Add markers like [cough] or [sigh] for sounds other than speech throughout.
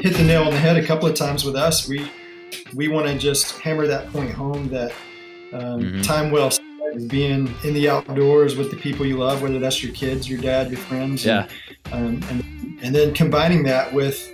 hit the nail on the head a couple of times with us. We we want to just hammer that point home that um, mm-hmm. time well spent is being in the outdoors with the people you love, whether that's your kids, your dad, your friends. Yeah. And, um, and, and then combining that with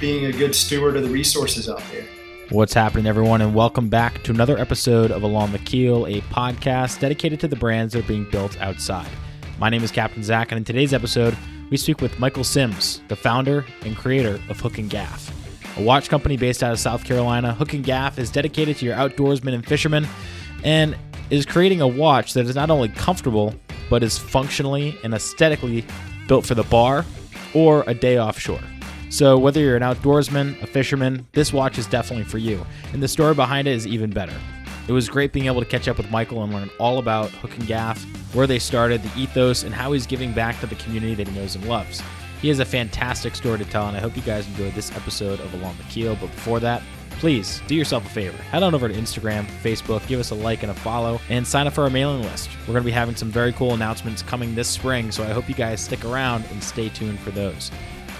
being a good steward of the resources out there. What's happening, everyone, and welcome back to another episode of Along the Keel, a podcast dedicated to the brands that are being built outside. My name is Captain Zach, and in today's episode, we speak with Michael Sims, the founder and creator of Hook and Gaff. A watch company based out of South Carolina, Hook and Gaff is dedicated to your outdoorsmen and fishermen and is creating a watch that is not only comfortable, but is functionally and aesthetically built for the bar or a day offshore. So, whether you're an outdoorsman, a fisherman, this watch is definitely for you, and the story behind it is even better. It was great being able to catch up with Michael and learn all about Hook and Gaff, where they started, the ethos, and how he's giving back to the community that he knows and loves. He has a fantastic story to tell, and I hope you guys enjoyed this episode of Along the Keel. But before that, please do yourself a favor. Head on over to Instagram, Facebook, give us a like and a follow, and sign up for our mailing list. We're going to be having some very cool announcements coming this spring, so I hope you guys stick around and stay tuned for those.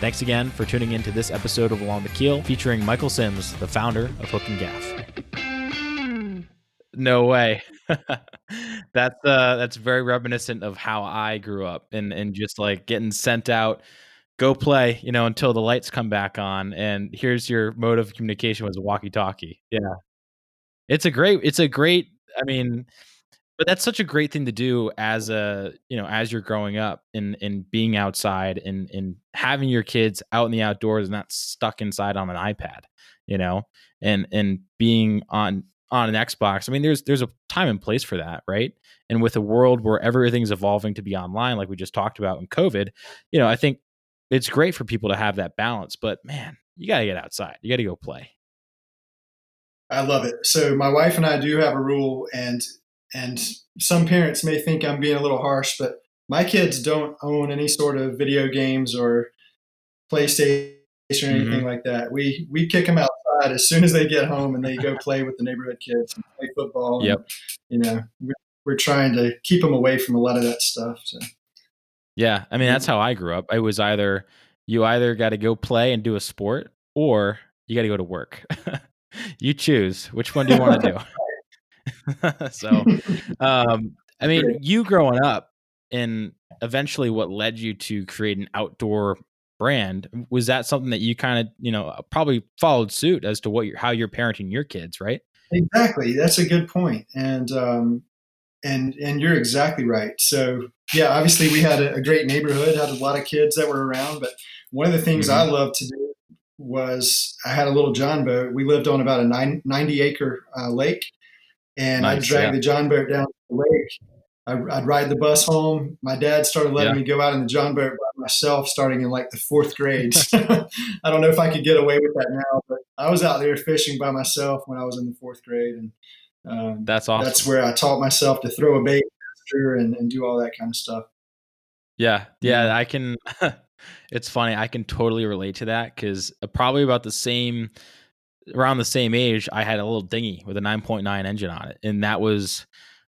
Thanks again for tuning in to this episode of Along the Keel featuring Michael Sims, the founder of Hook and Gaff. No way. [laughs] that's uh that's very reminiscent of how I grew up and and just like getting sent out go play, you know, until the lights come back on and here's your mode of communication was a walkie-talkie. Yeah. It's a great it's a great I mean but that's such a great thing to do as a you know as you're growing up and and being outside and and having your kids out in the outdoors and not stuck inside on an ipad you know and and being on on an xbox i mean there's there's a time and place for that right and with a world where everything's evolving to be online like we just talked about in covid you know i think it's great for people to have that balance but man you got to get outside you got to go play I love it. So my wife and I do have a rule, and and some parents may think I'm being a little harsh, but my kids don't own any sort of video games or PlayStation or anything mm-hmm. like that. We we kick them outside as soon as they get home, and they go play with the neighborhood kids and play football. Yep. And, you know, we're trying to keep them away from a lot of that stuff. So. Yeah, I mean that's how I grew up. I was either you either got to go play and do a sport, or you got to go to work. [laughs] you choose which one do you want to do. [laughs] [laughs] so, um, I mean, you growing up and eventually what led you to create an outdoor brand was that something that you kind of you know probably followed suit as to what you're how you're parenting your kids right exactly that's a good point and um and and you're exactly right so yeah obviously we had a, a great neighborhood had a lot of kids that were around but one of the things mm-hmm. i loved to do was i had a little john boat we lived on about a nine, 90 acre uh, lake and nice, i dragged yeah. the John boat down the lake. I'd, ride the bus home. My dad started letting yeah. me go out in the John boat by myself, starting in like the fourth grade. [laughs] I don't know if I could get away with that now, but I was out there fishing by myself when I was in the fourth grade, and um, that's awesome. That's where I taught myself to throw a bait and, and do all that kind of stuff. Yeah, yeah, I can. [laughs] it's funny. I can totally relate to that because uh, probably about the same around the same age, I had a little dinghy with a 9.9 engine on it, and that was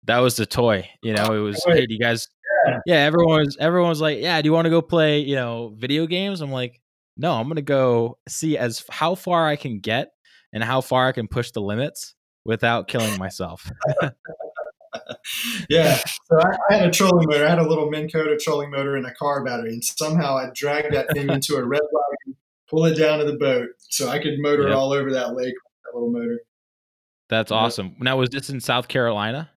that was the toy. You know, it [laughs] was hey, do you guys? Yeah, yeah everyone was everyone was like, yeah, do you want to go play? You know, video games? I'm like, no, I'm gonna go see as how far I can get and how far I can push the limits without killing myself. [laughs] yeah. So I, I, had a trolling motor. I had a little Minn Kota trolling motor and a car battery, and somehow I dragged that thing [laughs] into a red wagon pull it down to the boat so I could motor yep. all over that lake with that little motor. That's awesome. Now, was this in South Carolina?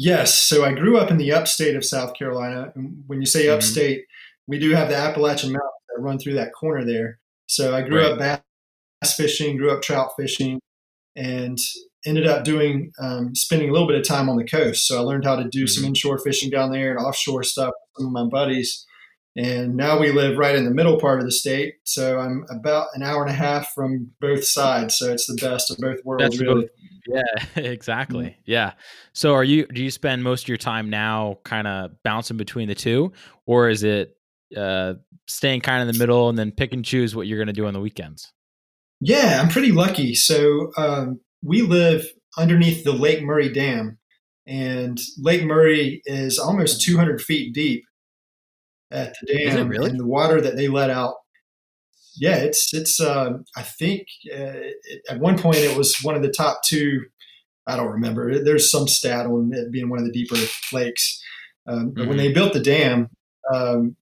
Yes. So I grew up in the upstate of South Carolina. And when you say mm-hmm. upstate, we do have the Appalachian Mountains that run through that corner there. So I grew right. up bass fishing, grew up trout fishing, and ended up doing um, spending a little bit of time on the coast. So I learned how to do mm-hmm. some inshore fishing down there and offshore stuff with some of my buddies. And now we live right in the middle part of the state. So I'm about an hour and a half from both sides. So it's the best of both worlds, That's really. Yeah, [laughs] exactly. Mm-hmm. Yeah. So are you, do you spend most of your time now kind of bouncing between the two? Or is it uh, staying kind of in the middle and then pick and choose what you're going to do on the weekends? Yeah, I'm pretty lucky. So um, we live underneath the Lake Murray Dam. And Lake Murray is almost 200 feet deep at the dam really? and the water that they let out yeah, it's it's. Uh, I think uh, at one point it was one of the top two. I don't remember. There's some stat on it being one of the deeper lakes. Um, mm-hmm. when they built the dam um,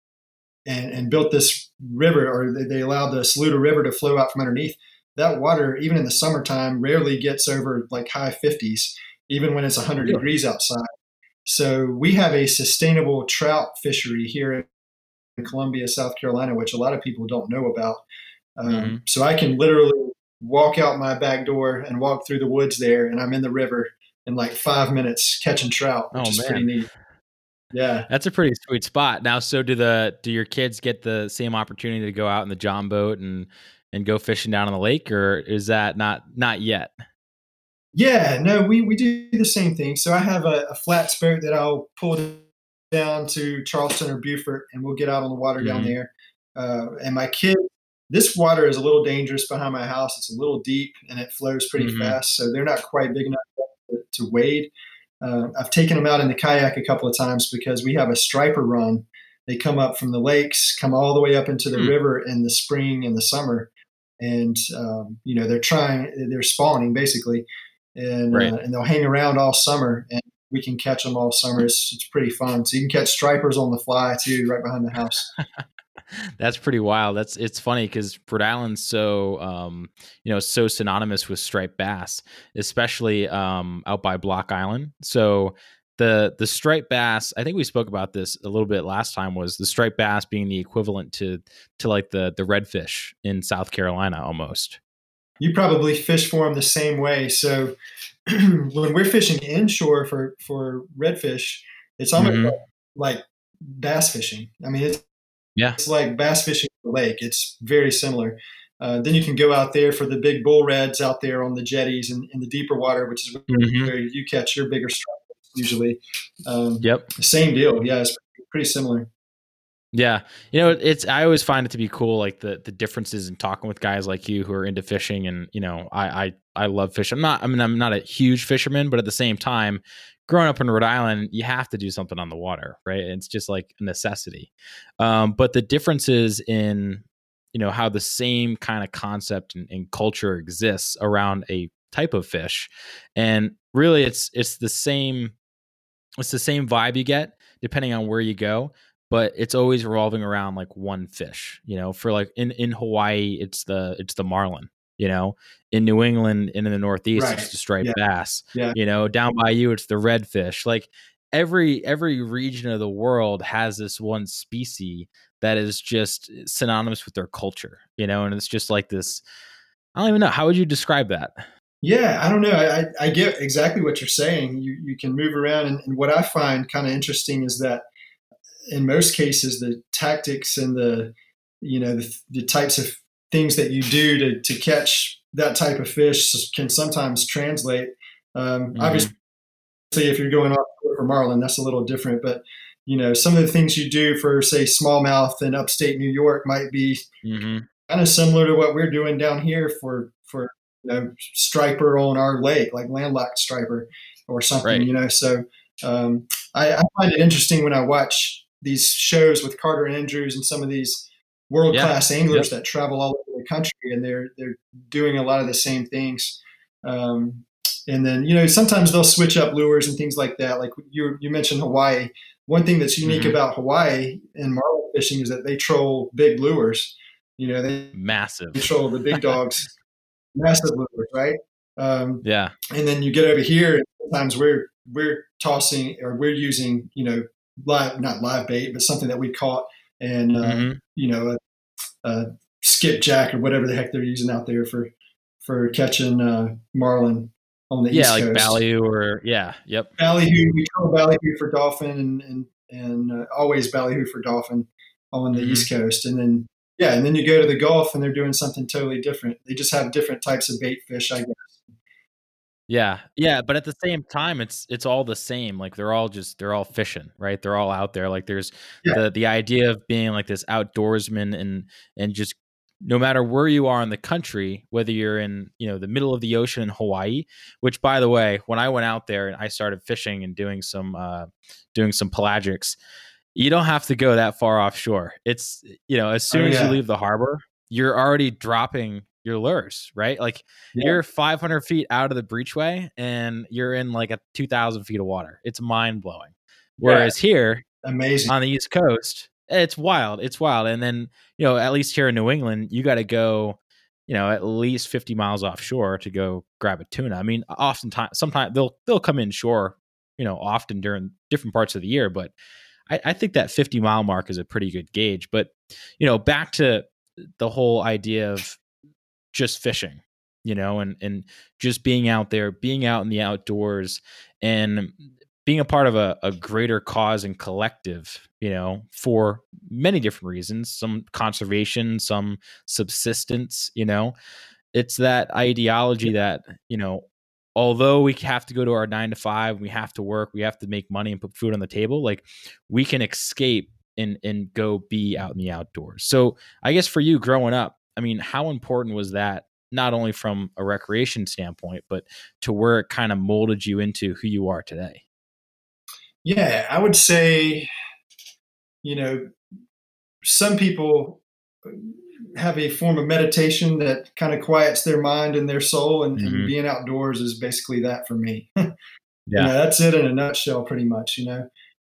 and, and, built this river, or they, they allowed the Saluda River to flow out from underneath, that water, even in the summertime, rarely gets over like high 50s, even when it's 100 yeah. degrees outside. So we have a sustainable trout fishery here in Columbia, South Carolina, which a lot of people don't know about. Um, mm-hmm. So I can literally walk out my back door and walk through the woods there, and I'm in the river in like five minutes catching trout, which oh, is man. pretty neat. Yeah, that's a pretty sweet spot. Now, so do the do your kids get the same opportunity to go out in the John boat and and go fishing down on the lake, or is that not not yet? Yeah, no, we we do the same thing. So I have a, a flat boat that I'll pull down to Charleston or Beaufort, and we'll get out on the water mm-hmm. down there. Uh, and my kids, this water is a little dangerous behind my house. It's a little deep and it flows pretty mm-hmm. fast, so they're not quite big enough to, to wade. Uh, I've taken them out in the kayak a couple of times because we have a striper run. They come up from the lakes, come all the way up into the mm. river in the spring and the summer, and um, you know they're trying, they're spawning basically, and right. uh, and they'll hang around all summer, and we can catch them all summer. It's, it's pretty fun. So you can catch stripers on the fly too, right behind the house. [laughs] That's pretty wild. That's it's funny because Rhode Island's so um, you know so synonymous with striped bass, especially um, out by Block Island. So the the striped bass, I think we spoke about this a little bit last time. Was the striped bass being the equivalent to to like the the redfish in South Carolina almost? You probably fish for them the same way. So [clears throat] when we're fishing inshore for for redfish, it's almost mm-hmm. like, like bass fishing. I mean, it's yeah. It's like bass fishing the lake. It's very similar. Uh, then you can go out there for the big bull reds out there on the jetties and in the deeper water, which is mm-hmm. where you catch your bigger stripes usually. Um, yep. Same deal. Yeah, it's pretty similar. Yeah, you know, it's I always find it to be cool, like the the differences in talking with guys like you who are into fishing, and you know, I I I love fishing. I'm not, I mean, I'm not a huge fisherman, but at the same time, growing up in Rhode Island, you have to do something on the water, right? It's just like a necessity. Um, but the differences in, you know, how the same kind of concept and, and, culture exists around a type of fish, and really, it's it's the same. It's the same vibe you get depending on where you go, but it's always revolving around like one fish. You know, for like in in Hawaii, it's the it's the marlin you know in new england and in the northeast right. it's the striped yeah. bass yeah. you know down by you it's the redfish like every every region of the world has this one species that is just synonymous with their culture you know and it's just like this i don't even know how would you describe that yeah i don't know i, I get exactly what you're saying you, you can move around and, and what i find kind of interesting is that in most cases the tactics and the you know the, the types of things that you do to, to catch that type of fish can sometimes translate. Um, mm-hmm. Obviously, if you're going off for marlin, that's a little different. But you know, some of the things you do for, say, smallmouth in upstate New York might be mm-hmm. kind of similar to what we're doing down here for for you know, striper on our lake, like landlocked striper or something. Right. You know, so um, I, I find it interesting when I watch these shows with Carter Andrews and some of these world class yeah. anglers yep. that travel all over the country, and they're they're doing a lot of the same things. Um, and then you know sometimes they'll switch up lures and things like that. Like you you mentioned Hawaii. One thing that's unique mm-hmm. about Hawaii and marlin fishing is that they troll big lures. You know they massive they troll the big dogs, [laughs] massive lures, right? Um, yeah. And then you get over here, and sometimes we're we're tossing or we're using you know live not live bait, but something that we caught and uh, mm-hmm. you know a, a, skipjack or whatever the heck they're using out there for for catching uh, marlin on the yeah, east like coast. ballyhoo or yeah, yep. Ballyhoo, we call ballyhoo for dolphin and and, and uh, always ballyhoo for dolphin on the mm-hmm. east coast, and then yeah, and then you go to the Gulf and they're doing something totally different. They just have different types of bait fish, I guess. Yeah, yeah, but at the same time, it's it's all the same. Like they're all just they're all fishing, right? They're all out there. Like there's yeah. the the idea of being like this outdoorsman and and just no matter where you are in the country, whether you're in you know the middle of the ocean in Hawaii, which by the way, when I went out there and I started fishing and doing some uh, doing some pelagics, you don't have to go that far offshore. It's you know as soon oh, yeah. as you leave the harbor, you're already dropping your lures, right? Like yeah. you're 500 feet out of the breachway and you're in like a 2,000 feet of water. It's mind blowing. Whereas yeah. here, amazing on the East Coast, it's wild. It's wild. And then you know, at least here in New England, you got to go, you know, at least 50 miles offshore to go grab a tuna. I mean, oftentimes, sometimes they'll they'll come in shore, you know, often during different parts of the year, but I, I think that 50 mile mark is a pretty good gauge. But you know, back to the whole idea of just fishing you know and and just being out there being out in the outdoors and being a part of a, a greater cause and collective you know for many different reasons some conservation some subsistence you know? It's that ideology that you know although we have to go to our nine to five we have to work we have to make money and put food on the table like we can escape and and go be out in the outdoors. So i guess for you growing up i mean how important was that not only from a recreation standpoint but to where it kind of molded you into who you are today? Yeah i would say you know some people have a form of meditation that kind of quiets their mind and their soul and, mm-hmm. and being outdoors is basically that for me. [laughs] Yeah. you know, that's it in a nutshell pretty much you know.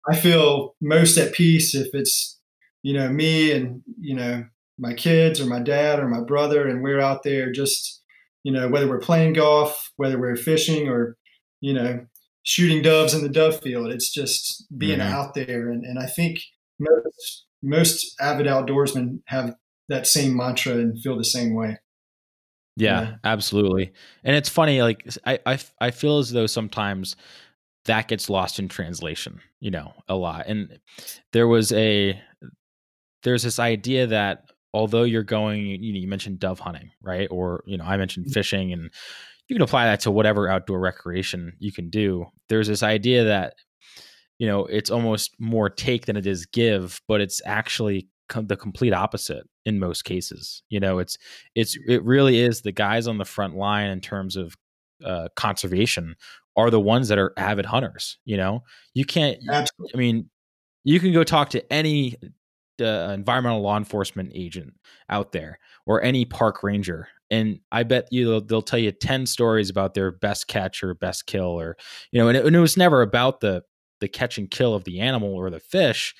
I feel most at peace if it's you know me and you know my kids or my dad or my brother and we're out there just you know whether we're playing golf whether we're fishing or you know shooting doves in the dove field it's just being mm-hmm. out there. And, and i think most most avid outdoorsmen have that same mantra and feel the same way. Yeah, yeah, absolutely. And it's funny like I, I i feel as though sometimes that gets lost in translation you know a lot. And there was a there's this idea that although you're going, you know, you mentioned dove hunting, right? Or, you know, I mentioned mm-hmm. fishing and you can apply that to whatever outdoor recreation you can do. There's this idea that, you know, it's almost more take than it is give, but it's actually the complete opposite in most cases. You know, it's, it's, it really is the guys on the front line in terms of uh, conservation are the ones that are avid hunters. You know, you can't, Absolutely. I mean, you can go talk to any uh, environmental law enforcement agent out there or any park ranger and i bet you they'll, they'll, tell you 10 stories about their best catch or best kill or you know and it, and it was never about the the catch and kill of the animal or the fish.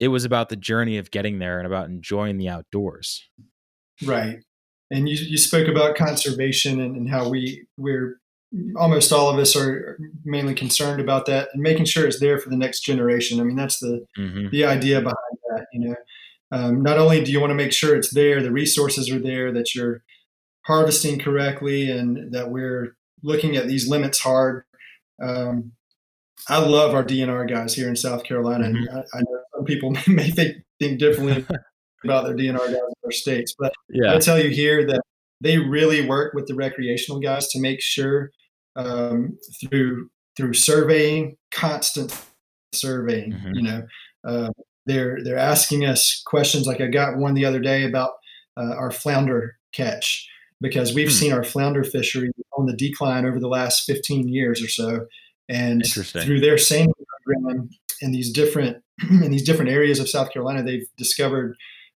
It was about the journey of getting there and about enjoying the outdoors. Right. And you, you spoke about conservation and, and how we we're almost all of us are mainly concerned about that and making sure it's there for the next generation. I mean, that's the mm-hmm. the idea behind that. You know, um, not only do you want to make sure it's there, the resources are there, that you're harvesting correctly, and that we're looking at these limits hard. Um, I love our DNR guys here in South Carolina, mm-hmm. and I, I, know some people [laughs] may think think differently [laughs] about their DNR guys in our states, but yeah. I tell you here that they really work with the recreational guys to make sure um, through through surveying, constant surveying. Mm-hmm. You know, uh, they're they're asking us questions. Like I got one the other day about uh, our flounder catch because we've hmm. seen our flounder fishery on the decline over the last 15 years or so, and through their same program in these different [clears throat] in these different areas of South Carolina, they've discovered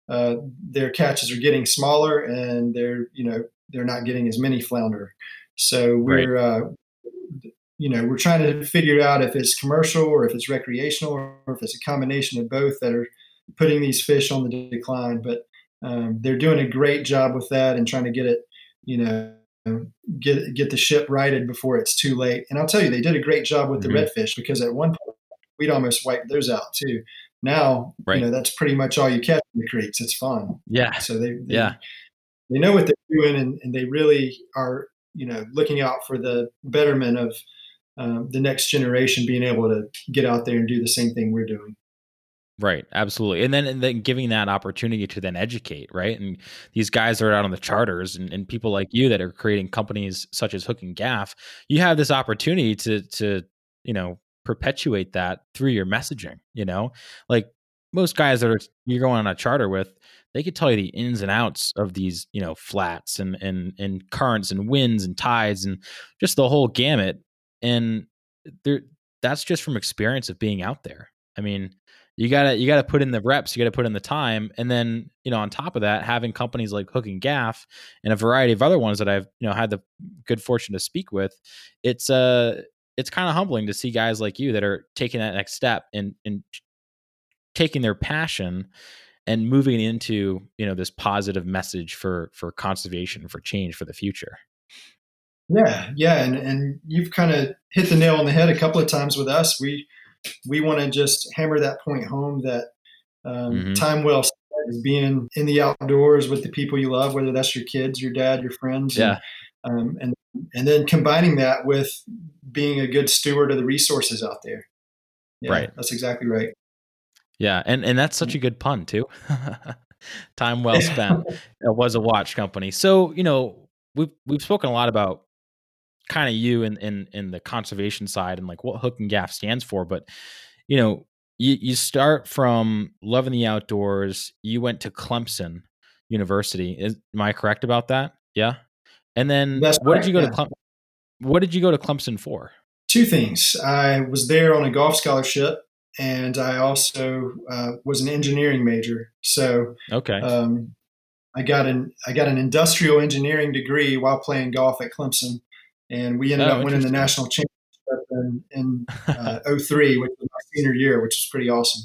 uh, their catches are getting smaller and they're you know they're not getting as many flounder. So we're right. uh, you know we're trying to figure out if it's commercial or if it's recreational or if it's a combination of both that are putting these fish on the decline. But um, they're doing a great job with that and trying to get it you know get get the ship righted before it's too late. And I'll tell you, they did a great job with mm-hmm. the redfish because at one point we'd almost wiped those out too. Now, right. you know, that's pretty much all you catch in the creeks. It's fun. Yeah. So they, they yeah they know what they're doing and, and they really are you know looking out for the betterment of um, the next generation being able to get out there and do the same thing we're doing Right, absolutely, and then and then giving that opportunity to then educate, right? And these guys are out on the charters, and, and people like you that are creating companies such as Hook and Gaff, you have this opportunity to to you know perpetuate that through your messaging. You know, like most guys that are you're going on a charter with, they could tell you the ins and outs of these, you know, flats and and and currents and winds and tides and just the whole gamut. And there, that's just from experience of being out there. I mean, you gotta you gotta put in the reps, you gotta put in the time, and then you know on top of that, having companies like Hook and Gaff and a variety of other ones that I've you know had the good fortune to speak with, it's uh it's kind of humbling to see guys like you that are taking that next step and and taking their passion and moving into you know this positive message for for conservation for change for the future. Yeah yeah and and you've kind of hit the nail on the head a couple of times with us. We we want to just hammer that point home that um, mm-hmm. time well spent is being in the outdoors with the people you love whether that's your kids your dad your friends yeah. and, um, and and then combining that with being a good steward of the resources out there. Yeah, right. that's exactly right yeah, and and that's such a good pun too. [laughs] Time well spent. it was a watch company. So you know we've we've spoken a lot about kind of you in in in the conservation side and like what Hook and Gaff stands for, but you know you you start from loving the outdoors. You went to Clemson University. Is am I correct about that? Yeah. And then That's what did you go yeah. to Clemson? What did you go to Clemson for? Two things. I was there on a golf scholarship and I also uh, was an engineering major. So okay, um, I got an I got an industrial engineering degree while playing golf at Clemson, and we ended oh, up winning the national championship in, in [laughs] uh, 03, which was my senior year, which is pretty awesome.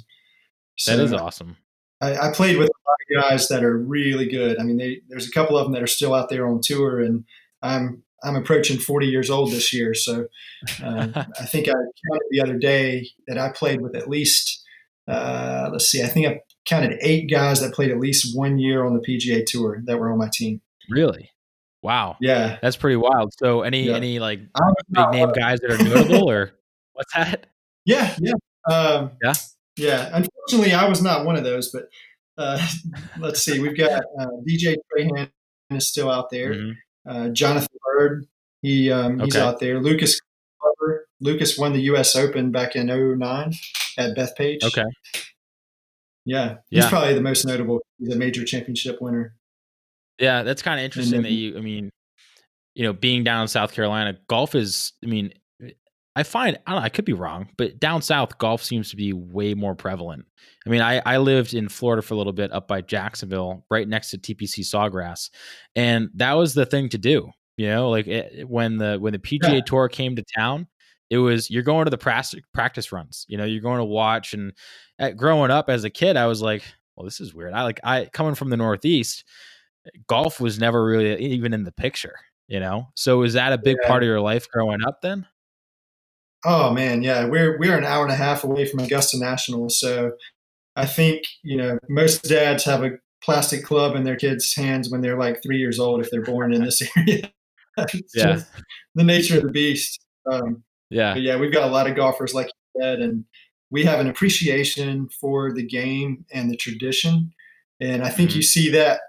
So that is awesome. I, I, played with a lot of guys that are really good. I mean, they, there's a couple of them that are still out there on tour, and I'm I'm approaching 40 years old this year. So uh, [laughs] I think I counted the other day that I played with at least, uh, let's see, I think I counted eight guys that played at least one year on the PGA Tour that were on my team. Really? Wow. Yeah. That's pretty wild. So any yeah. any like big name guys that are notable or [laughs] what's that? Yeah, yeah. Um, yeah. Yeah. Unfortunately, I was not one of those, but uh, [laughs] let's see. We've got uh, DJ Trahan is still out there. Mm-hmm. Uh, Jonathan Byrd, he um, he's okay. out there. Lucas Lucas won the U.S. Open back in 09 at Bethpage. Okay. Yeah, he's yeah. probably the most notable. He's a major championship winner. Yeah, that's kind of interesting that you. I mean, you know, being down in South Carolina, golf is. I mean, I find I don't know, I could be wrong, but down south, golf seems to be way more prevalent. I mean, I, I lived in Florida for a little bit up by Jacksonville, right next to TPC Sawgrass, and that was the thing to do. You know, like it, when the when the PGA yeah. Tour came to town, it was you're going to the practice practice runs. You know, you're going to watch. And at, growing up as a kid, I was like, well, this is weird. I like I coming from the Northeast, golf was never really even in the picture. You know, so is that a big yeah. part of your life growing up then? Oh man, yeah, we're we're an hour and a half away from Augusta National, so I think you know most dads have a plastic club in their kids' hands when they're like three years old if they're born in this [laughs] area. yeah, the nature of the beast. Um, yeah, yeah, we've got a lot of golfers like you said, and we have an appreciation for the game and the tradition, and I think mm-hmm. you see that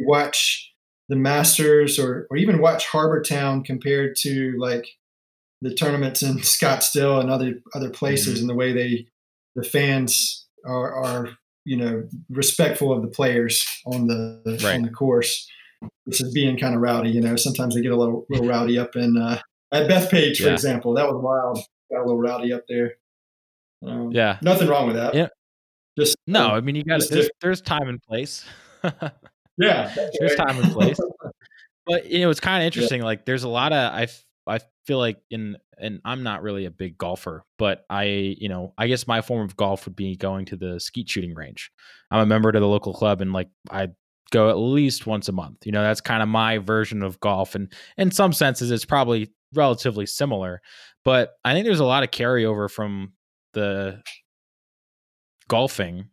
watch the Masters or or even watch Harbour Town compared to like the tournaments in Scottsdale and other other places mm-hmm. and the way they the fans are, are you know respectful of the players on the right. on the course versus being kind of rowdy. You know, sometimes they get a little little rowdy up in uh, at Bethpage, for yeah. example. That was wild. Got a little rowdy up there. Um, yeah, nothing wrong with that. Yeah, just no. I mean, you got there's, there's time and place. [laughs] yeah, there's time and place. But you know, it's kind of [laughs] interesting. Yeah. Like, there's a lot of I I feel like in and I'm not really a big golfer, but I, you know, I guess my form of golf would be going to the skeet shooting range. I'm a member to the local club and like I go at least once a month. You know, that's kind of my version of golf and in some senses it's probably relatively similar, but I think there's a lot of carryover from the golfing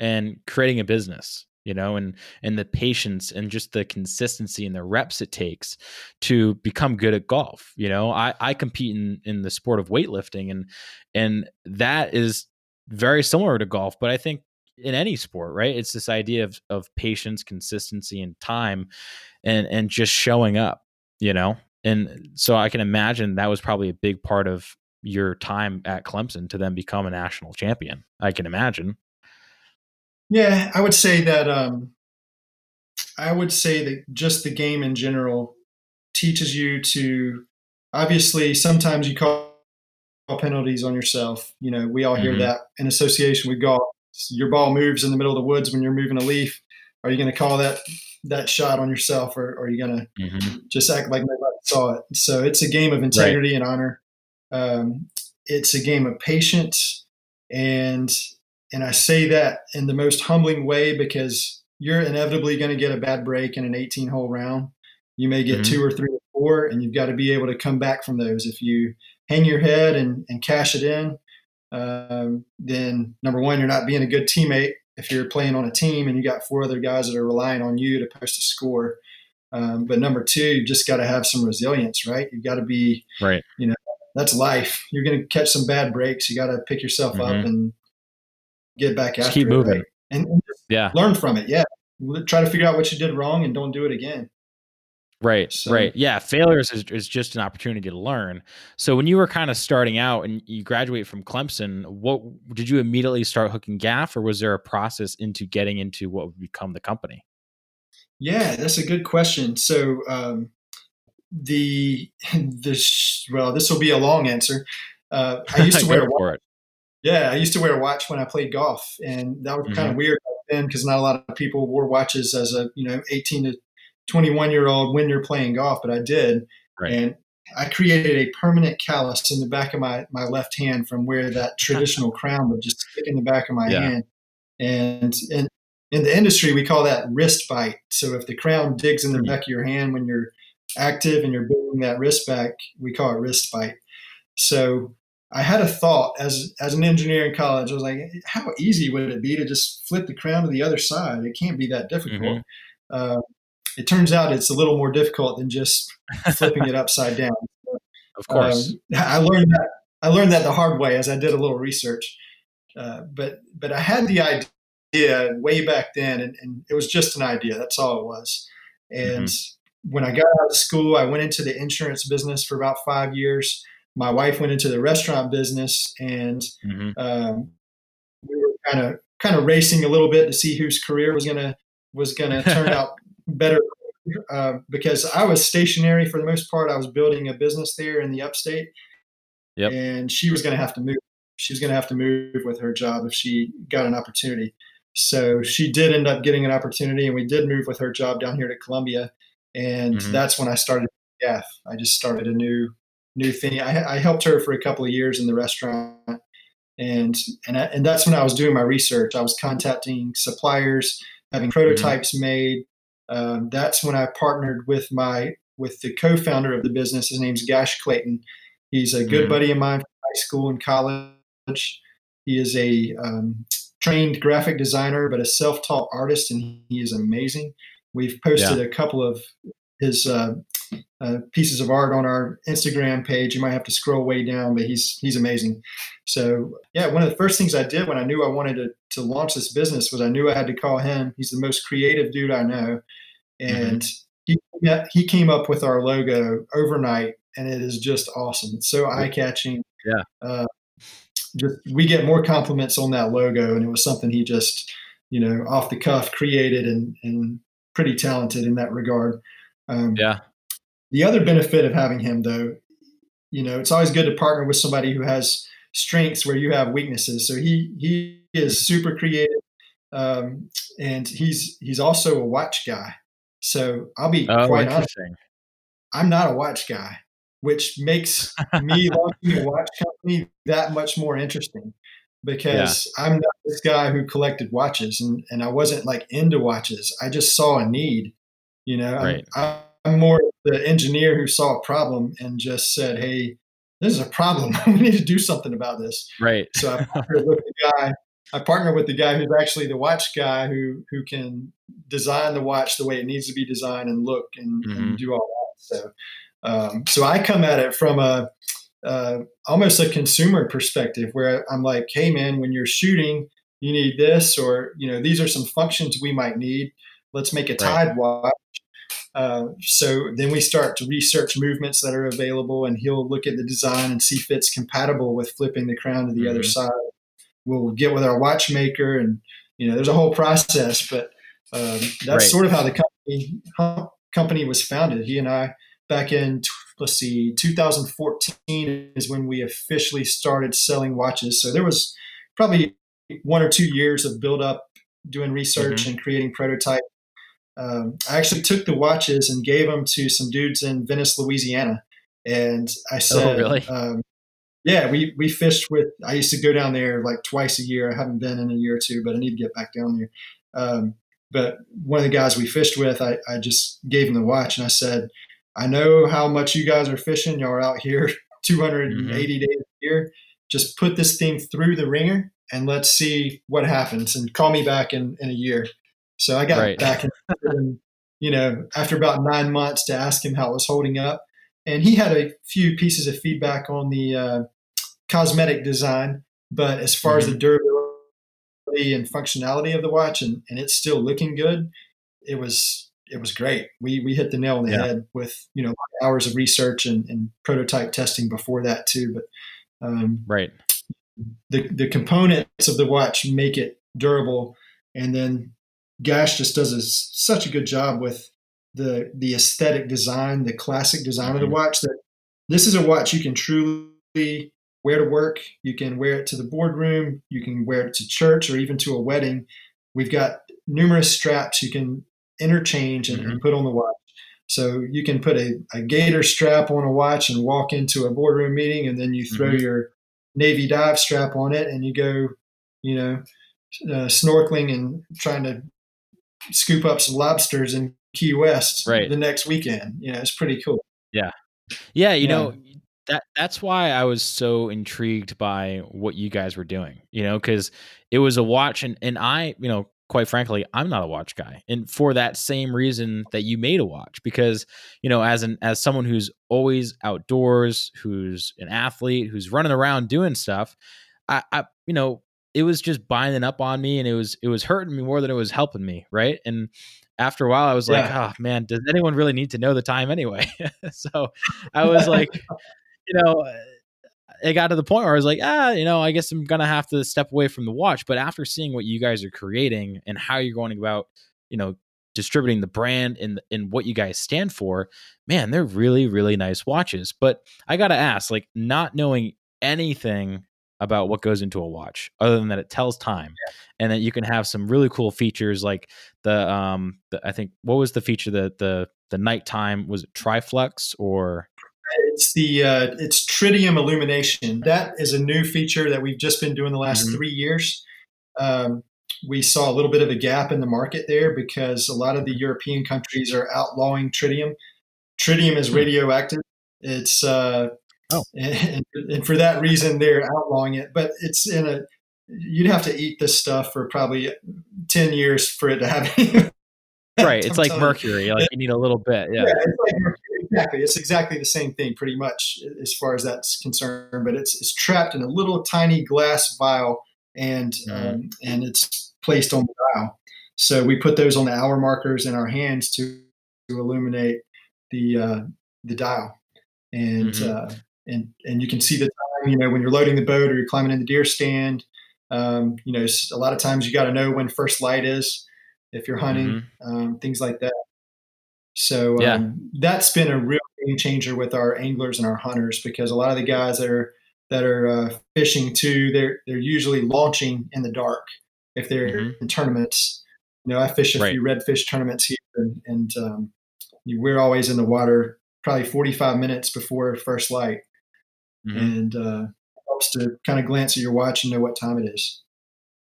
and creating a business you know and and the patience and just the consistency and the reps it takes to become good at golf you know? I i compete in in the sport of weightlifting and and that is very similar to golf but i think in any sport right? It's this idea of of patience consistency and time and and just showing up you know? And so i can imagine that was probably a big part of your time at clemson to then become a national champion i can imagine yeah, I would say that. Um, I would say that just the game in general teaches you to. Obviously, sometimes you call penalties on yourself. You know, we all hear Mhm. that in association with golf. Your ball moves in the middle of the woods when you're moving a leaf. Are you going to call that that shot on yourself, or, or are you going to hmm just act like nobody saw it? So it's a game of integrity and honor. Um, it's a game of patience, and and I say that in the most humbling way because you're inevitably going to get a bad break in an 18 hole round. You may get Mhm. two or three or four, and you've got to be able to come back from those. If you hang your head and, and cash it in, um, then number one, you're not being a good teammate. If you're playing on a team and you got four other guys that are relying on you to post a score, um, but number two, you just got to have some resilience, right? You've got to be Right. You know, that's life. You're going to catch some bad breaks. You got to pick yourself up Mhm. and get back Just after keep it, moving. right? and, and Yeah. learn from it. Yeah, try to figure out what you did wrong and don't do it again. Right, So- right. Yeah, failures is, is just an opportunity to learn. So when you were kind of starting out and you graduate from Clemson, what did you immediately start Hook and Gaff or was there a process into getting into what would become the company? Yeah, that's a good question. So um, the [laughs] the sh- well, this will be a long answer. Uh, I [laughs] used to wear a watch. Yeah, I used to wear a watch when I played golf, and that was kind of weird then because not a lot of people wore watches as a you know 18 to 21 year old when you're playing golf, but I did, Right. and I created a permanent callus in the back of my my left hand from where that [laughs] traditional crown would just stick in the back of my Yeah. hand, and and in the industry we call that wrist bite. So if the crown digs in the Hmm. back of your hand when you're active and you're building that wrist back, we call it wrist bite. So I had a thought as as an engineer in college. I was like, how easy would it be to just flip the crown to the other side? It can't be that difficult. Uh, it turns out it's a little more difficult than just flipping it [laughs] upside down. Of course. Um, I learned that I learned that the hard way as I did a little research. Uh, but but I had the idea way back then, and, and it was just an idea. That's all it was. And when I got out of school, I went into the insurance business for about five years. My wife went into the restaurant business, and hmm um, we were kind of kind of racing a little bit to see whose career was gonna was gonna turn [laughs] out better. Uh, because I was stationary for the most part. I was building a business there in the upstate, Yep. and she was going to have to move. She was going to have to move with her job if she got an opportunity. So she did end up getting an opportunity, and we did move with her job down here to Columbia, and Mhm. that's when I started Gaff. I just started a new new thing. I, I helped her for a couple of years in the restaurant, and and I, and that's when I was doing my research. I was contacting suppliers, having prototypes made. Um, that's when I partnered with my with the co-founder of the business. His name's Gash Clayton. He's a good Mhm. buddy of mine from high school and college. He is a um, trained graphic designer, but a self-taught artist, and he is amazing. We've posted a couple of his uh, uh, pieces of art on our Instagram page. You might have to scroll way down, but he's he's amazing. So yeah, one of the first things I did when I knew I wanted to to launch this business was I knew I had to call him. He's the most creative dude I know, and he he came up with our logo overnight, and it is just awesome. It's so eye catching. Yeah. Uh, just we get more compliments on that logo, and it was something he just you know off the cuff created and and pretty talented in that regard. Um, Yeah. The other benefit of having him, though, you know, it's always good to partner with somebody who has strengths where you have weaknesses. So he he is super creative, um, and he's he's also a watch guy. So I'll be Oh, quite honest. I'm not a watch guy, which makes me [laughs] launching a watch company that much more interesting because I'm not this guy who collected watches and, and I wasn't like into watches. I just saw a need, you know, Right. I'm, I'm more the engineer who saw a problem and just said, Hey, this is a problem. [laughs] we need to do something about this. Right. So I partnered with the guy. I partner with the guy who's actually the watch guy who who can design the watch the way it needs to be designed and look and, Mhm. and do all that. So, um, so I come at it from a uh, almost a consumer perspective, where I'm like, hey man, when you're shooting, you need this, or you know, these are some functions we might need. Let's make a Right. Tide watch. Uh, so then we start to research movements that are available, and he'll look at the design and see if it's compatible with flipping the crown to the other Mhm. side. We'll get with our watchmaker, and you know, there's a whole process. But um, that's Right. sort of how the company company was founded. He and I back in let's see, 2014 is when we officially started selling watches. So there was probably one or two years of build up, doing research mm-hmm. and creating prototype. Um, I actually took the watches and gave them to some dudes in Venice, Louisiana, and I oh, said, oh, "Really? Um, yeah, we we fished with. I used to go down there like twice a year. I haven't been in a year or two, but I need to get back down there. Um, but one of the guys we fished with, I, I just gave him the watch and I said, I know how much you guys are fishing. Y'all are out here 280 [laughs] mm-hmm. days a year. Just put this thing through the ringer and let's see what happens. And call me back in, in a year. So I got right. back in, you know, after about nine months to ask him how it was holding up. And he had a few pieces of feedback on the uh, cosmetic design, but as far mm-hmm. as the mm-hmm. durability and functionality of the watch, and, and it's still looking good, it was it was great. We we hit the nail on the yeah. head with you know hours of research and, and prototype testing before that too. But um, right, the the components of the watch make it durable, and then Gash just does a, such a good job with the the aesthetic design, the classic design mm-hmm. of the mm-hmm. watch. That this is a watch you can truly wear to work. You can wear it to the boardroom. You can wear it to church or even to a wedding. We've got numerous straps you can interchange and, mm-hmm. put on the watch. So you can put a, a, gator strap on a watch and walk into a boardroom meeting, and then you throw mm-hmm. your Navy dive strap on it, and you go, you know, uh, snorkeling and trying to scoop up some lobsters in Key West right. the next weekend. You know, it's pretty cool. Yeah, yeah. You yeah. know, that that's why I was so intrigued by what you guys were doing. You know, because it was a watch, and and I, you know, quite frankly, I'm not a watch guy. And for that same reason that you made a watch because, you know, as an as someone who's always outdoors, who's an athlete, who's running around doing stuff, I, I you know, it was just binding up on me and it was it was hurting me more than it was helping me, right? And after a while I was yeah. like, oh man, does anyone really need to know the time anyway? [laughs] so I was like, you know, it got to the point where I was like, ah, you know, I guess I'm gonna have to step away from the watch. But after seeing what you guys are creating and how you're going about, you know, distributing the brand and and what you guys stand for, man, they're really really nice watches. But I gotta ask, like, not knowing anything about what goes into a watch other than that it tells time yeah. and that you can have some really cool features like the um the, I think what was the feature the the the nighttime was it triflex or it's the uh, it's tritium illumination. That is a new feature that we've just been doing the last mm-hmm. three years. Um, we saw a little bit of a gap in the market there because a lot of the European countries are outlawing tritium. Tritium is hmm. radioactive. It's uh, oh. and, [laughs] and for that reason they're outlawing it. But it's in a you'd have to eat this stuff for probably ten years for it to have. right, it's like mercury. Like you need a little bit. Yeah, yeah it's like exactly. It's exactly the same thing, pretty much, as far as that's concerned. But it's it's trapped in a little tiny glass vial, and mm-hmm. um, and it's placed on the dial. So we put those on the hour markers in our hands to, to illuminate the uh, the dial, and mm-hmm. uh, and and you can see the time. You know, when you're loading the boat or you're climbing in the deer stand. Um, you know, a lot of times you got to know when first light is if you're hunting, mm-hmm. um, things like that. So yeah. um, that's been a real game changer with our anglers and our hunters because a lot of the guys that are that are uh, fishing too, they're they're usually launching in the dark if they're mm-hmm. in tournaments. You know, I fish a right. few redfish tournaments here, and, and um, we're always in the water probably 45 minutes before first light, mm-hmm. and uh, helps to kind of glance at your watch and know what time it is.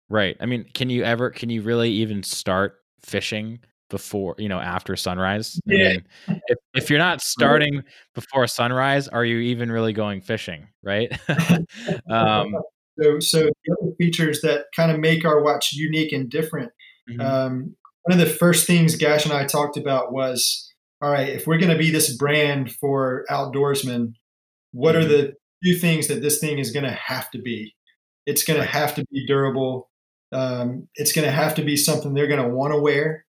Right. I mean, can you ever? Can you really even start fishing before you know after sunrise I yeah. Mean, if, if you're not [laughs] starting before sunrise are you even really going fishing right [laughs] [laughs] um, so so the other features that kind of make our watch unique and different mm-hmm. um, one of the first things gash and i talked about was all right if we're going to be this brand for outdoorsmen what mm-hmm. are the few things that this thing is going to have to be it's going to have to be durable um, it's going to have to be something they're going to want to wear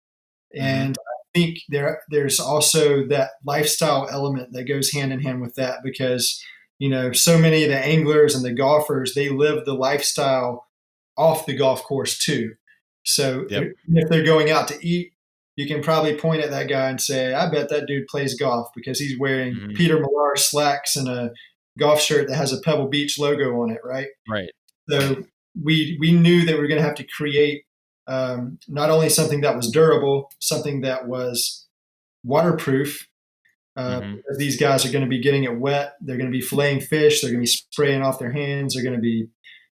Mm-hmm. And I think there there's also that lifestyle element that goes hand in hand with that because you know so many of the anglers and the golfers they live the lifestyle off the golf course too. So yep. if they're going out to eat, you can probably point at that guy and say, I bet that dude plays golf because he's wearing Mhm. Peter Millar slacks and a golf shirt that has a Pebble Beach logo on it, right? Right. So we we knew that we were going to have to create um, not only something that was durable, something that was waterproof. Uh, Mhm. These guys are going to be getting it wet. They're going to be filleting fish. They're going to be spraying off their hands. They're going to be,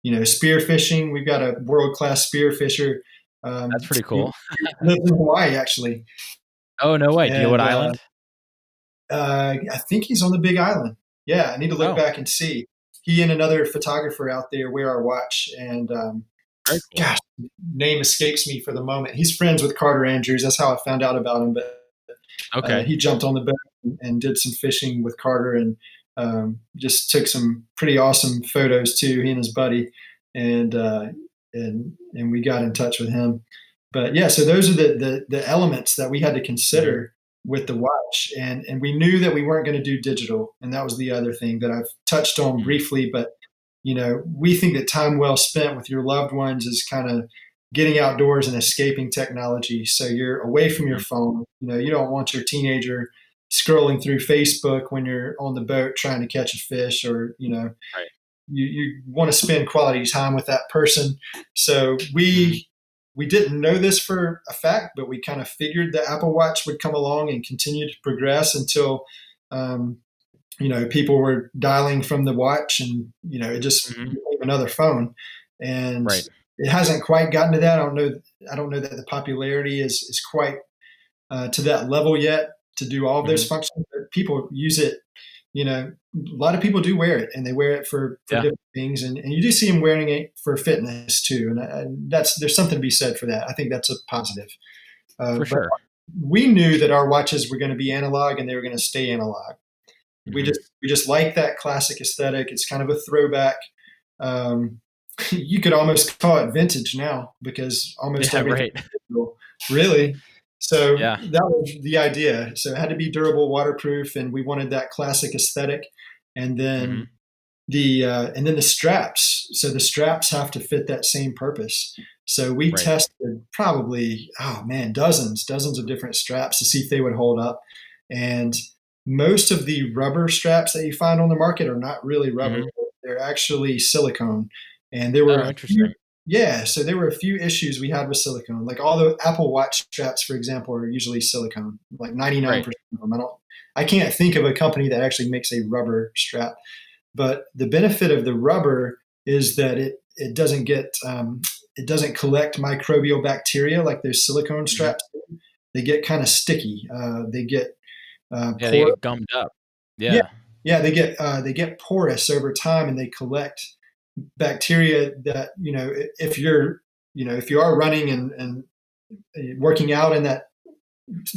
you know, spear fishing. We've got a world class spear fisher. Um, That's pretty cool. Lives in Hawaii, actually. Oh no way! Do you know what uh, island? Uh, I think he's on the Big Island. Yeah, I need to look Oh. back and see. He and another photographer out there wear our watch, and um, cool. gosh, name escapes me for the moment. He's friends with Carter Andrews. That's how I found out about him. But uh, Okay. he jumped on the boat and, and did some fishing with Carter, and um, just took some pretty awesome photos too. He and his buddy, and uh, and and we got in touch with him. But yeah, so those are the the, the elements that we had to consider with the watch, and and we knew that we weren't going to do digital, and that was the other thing that I've touched on briefly. But you know, we think that time well spent with your loved ones is kind of getting outdoors and escaping technology. So you're away from your phone. You know, you don't want your teenager scrolling through Facebook when you're on the boat trying to catch a fish, or you know, Right. you you want to spend quality time with that person. So we mm-hmm. We didn't know this for a fact, but we kind of figured the Apple Watch would come along and continue to progress until. Um, you know, people were dialing from the watch, and you know, it just Mhm. another phone. And Right. it hasn't quite gotten to that. I don't know. I don't know that the popularity is is quite uh, to that level yet to do all of those Mm-hmm. functions. But people use it. You know, a lot of people do wear it, and they wear it for, for Yeah. different things, and, and you do see them wearing it for fitness too. And, and that's there's something to be said for that. I think that's a positive. Uh, For sure. we knew that our watches were going to be analog, and they were going to stay analog we Mhm. just we just like that classic aesthetic. It's kind of a throwback. Um, [laughs] you could almost call it vintage now because almost Yeah, everything right. really. So Yeah. that was the idea. So it had to be durable, waterproof, and we wanted that classic aesthetic. And then Mhm. the uh, and then the straps. So the straps have to fit that same purpose. So we Right. tested probably oh man dozens dozens of different straps to see if they would hold up. And most of the rubber straps that you find on the market are not really rubber; they're actually silicone. And there were Mm-hmm. Oh, a few- interesting. Yeah, so there were a few issues we had with silicone. Like all the Apple Watch straps, for example, are usually silicone. Like ninety nine percent of them. I don't. I can't think of a company that actually makes a rubber strap. But the benefit of the rubber is that it it doesn't get um, it doesn't collect microbial bacteria like those silicone straps. do. They get kind of sticky. Uh, they get uh, Yeah, they get gummed up. Yeah. Yeah. Yeah, they get uh, they get porous over time, and they collect bacteria that you know if you're you know if you are running and and uh, working out in that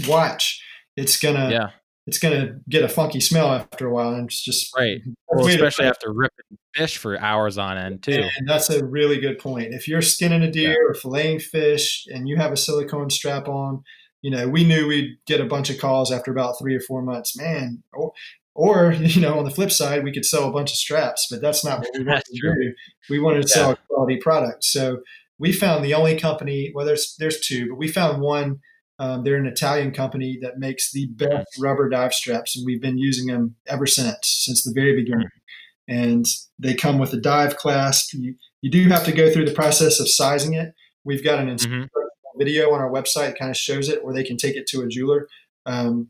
watch, it's gonna Yeah. it's gonna get a funky smell after a while, and it's just Right. Well, to- especially after ripping fish for hours on end too. and that's a really good point. If you're skinning a deer or filleting fish and you have a silicone strap on, you know, we knew we'd get a bunch of calls after about three or four months. Man, oh, or, [laughs] you know, on the flip side, we could sell a bunch of straps, but that's not what we [laughs] want to do. We wanted to Yeah. sell a quality product. So we found the only company. Well, there's there's two, but we found one. Um, they're an Italian company that makes the best rubber dive straps, and we've been using them ever since, since the very beginning. And they come with a dive clasp. You, you do have to go through the process of sizing it. We've got an Mhm. video on our website that kind of shows it, or they can take it to a jeweler. Um,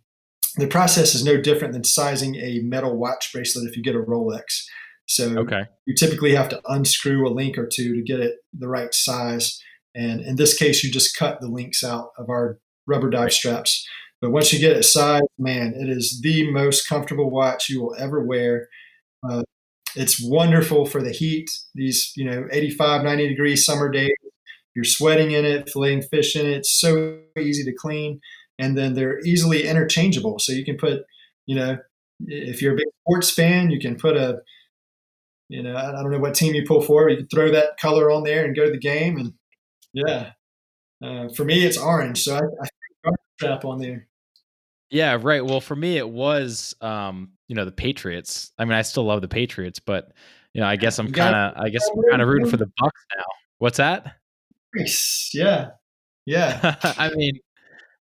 the process is no different than sizing a metal watch bracelet if you get a Rolex. So Okay. you typically have to unscrew a link or two to get it the right size. And in this case, you just cut the links out of our rubber dive straps. But once you get it sized, man, it is the most comfortable watch you will ever wear. Uh, it's wonderful for the heat. These, you know, 85, 90 degree summer days, you're sweating in it, filleting fish in it. It's so easy to clean. And then they're easily interchangeable. So you can put, you know, if you're a big sports fan, you can put a, you know, I don't know what team you pull for. You can throw that color on there and go to the game. And yeah, uh, for me, it's orange. So I, I a strap on there. Yeah, right. Well, for me, it was, um, you know, the Patriots. I mean, I still love the Patriots, but you know, I guess I'm kind of, I guess I'm kind of rooting for the Bucs now. What's that? Nice. Yeah. Yeah. [laughs] I mean,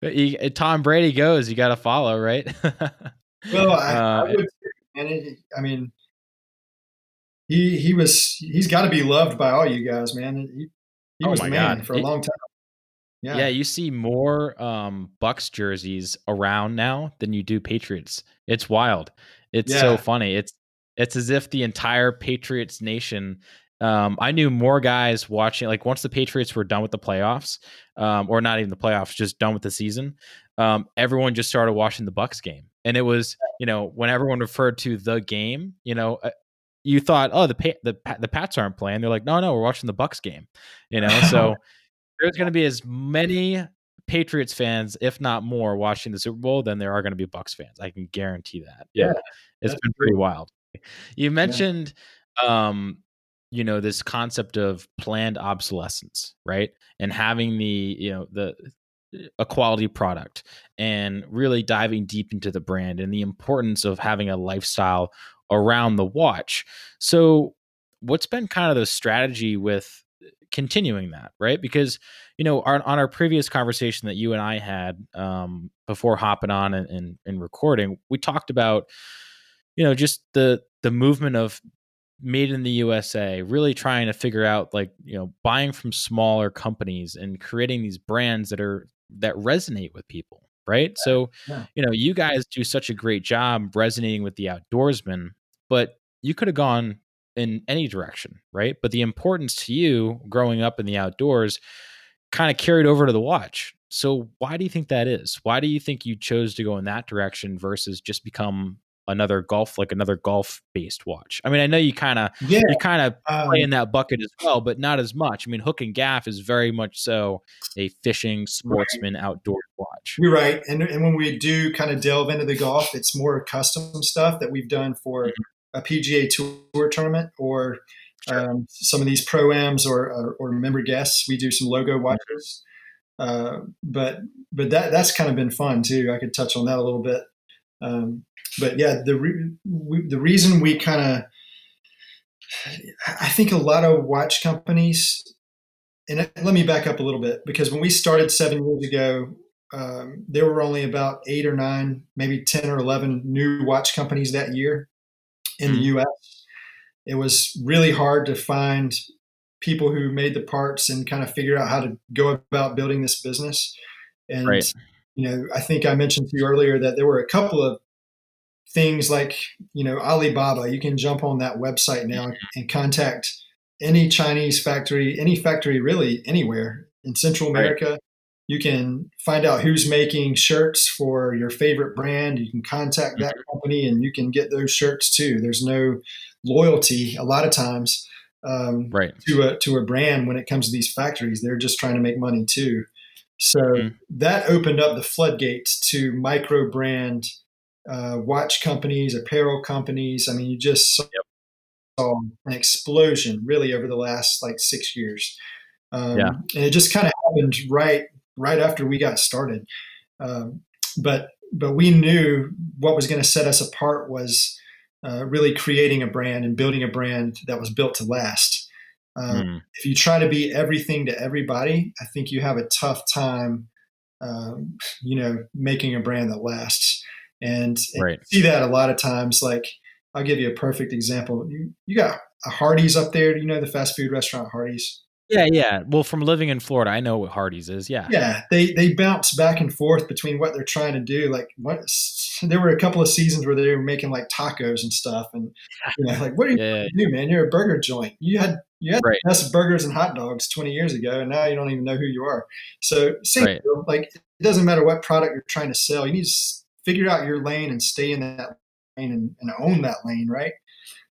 He, Tom Brady goes, you got to follow, right? [laughs] well, I, uh, I would, and it, I mean, he he was he's got to be loved by all you guys, man. He, he oh was the man God. for a it, long time. Yeah. yeah, you see more um, Bucs jerseys around now than you do Patriots. It's wild. It's yeah. so funny. It's it's as if the entire Patriots nation. Um, I knew more guys watching. Like once the Patriots were done with the playoffs, um, or not even the playoffs, just done with the season. Um, everyone just started watching the Bucs game, and it was you know when everyone referred to the game, you know, uh, you thought, oh, the the the Pats aren't playing. They're like, no, no, we're watching the Bucs game. You know, so [laughs] there's going to be as many Patriots fans, if not more, watching the Super Bowl than there are going to be Bucs fans. I can guarantee that. Yeah, yeah it's been pretty wild. You mentioned, yeah. um, you know, this concept of planned obsolescence, right? And having the, you know, the a quality product and really diving deep into the brand and the importance of having a lifestyle around the watch. So, what's been kind of the strategy with continuing that, right? Because you know, our, on our previous conversation that you and I had um, before hopping on and, and, and recording, we talked about you know just the the movement of made in the USA, really trying to figure out like you know buying from smaller companies and creating these brands that are that resonate with people right so yeah. you know you guys do such a great job resonating with the outdoorsman but you could have gone in any direction, right? But the importance to you growing up in the outdoors kind of carried over to the watch. So why do you think that is? Why do you think you chose to go in that direction versus just become another golf like another golf based watch? I mean, I know you kind of yeah, you kind of um, play in that bucket as well, but not as much. I mean, Hook and Gaff is very much so a fishing sportsman right. outdoor watch. You're right, and and when we do kind of delve into the golf, it's more custom stuff that we've done for mm-hmm a PGA Tour tournament or sure. um, some of these proams or, or, or member guests. We do some logo mm-hmm. watches, uh, but but that that's kind of been fun too. I could touch on that a little bit. Um, but yeah, the re- we, the reason we kind of I think a lot of watch companies, and let me back up a little bit because when we started seven years ago, um, there were only about eight or nine, maybe 10 or 11 new watch companies that year in the US. It was really hard to find people who made the parts and kind of figure out how to go about building this business. And right. You know, I think I mentioned to you earlier that there were a couple of things like, you know, Alibaba, you can jump on that website now and contact any Chinese factory, any factory really anywhere in Central America. Right. You can find out who's making shirts for your favorite brand. You can contact that mm-hmm. company and you can get those shirts too. There's no loyalty a lot of times um, right. to a to a brand when it comes to these factories. They're just trying to make money too. So mm-hmm. that opened up the floodgates to micro brand uh, watch companies, apparel companies. I mean, you just saw, yep. an explosion really over the last like six years. Um, yeah. And it just kind of happened right right after we got started. Um, but but we knew what was going to set us apart was uh, really creating a brand and building a brand that was built to last. Um, mm. If you try to be everything to everybody, I think you have a tough time, um, you know, making a brand that lasts. And, and right. see that a lot of times. Like I'll give you a perfect example. You, you got a Hardee's up there. You know the fast food restaurant Hardee's. Yeah, yeah. Well, from living in Florida, I know what Hardee's is. Yeah, yeah. They they bounce back and forth between what they're trying to do. Like, what? There were a couple of seasons where they were making like tacos and stuff, and [laughs] you know, like, what are you yeah, do, man? You're a burger joint. You had you had right. the best burgers and hot dogs 20 years ago, and now you don't even know who you are. So, same right. deal. Like, it doesn't matter what product you're trying to sell. You need to figure out your lane and stay in that lane and, and own that lane, right?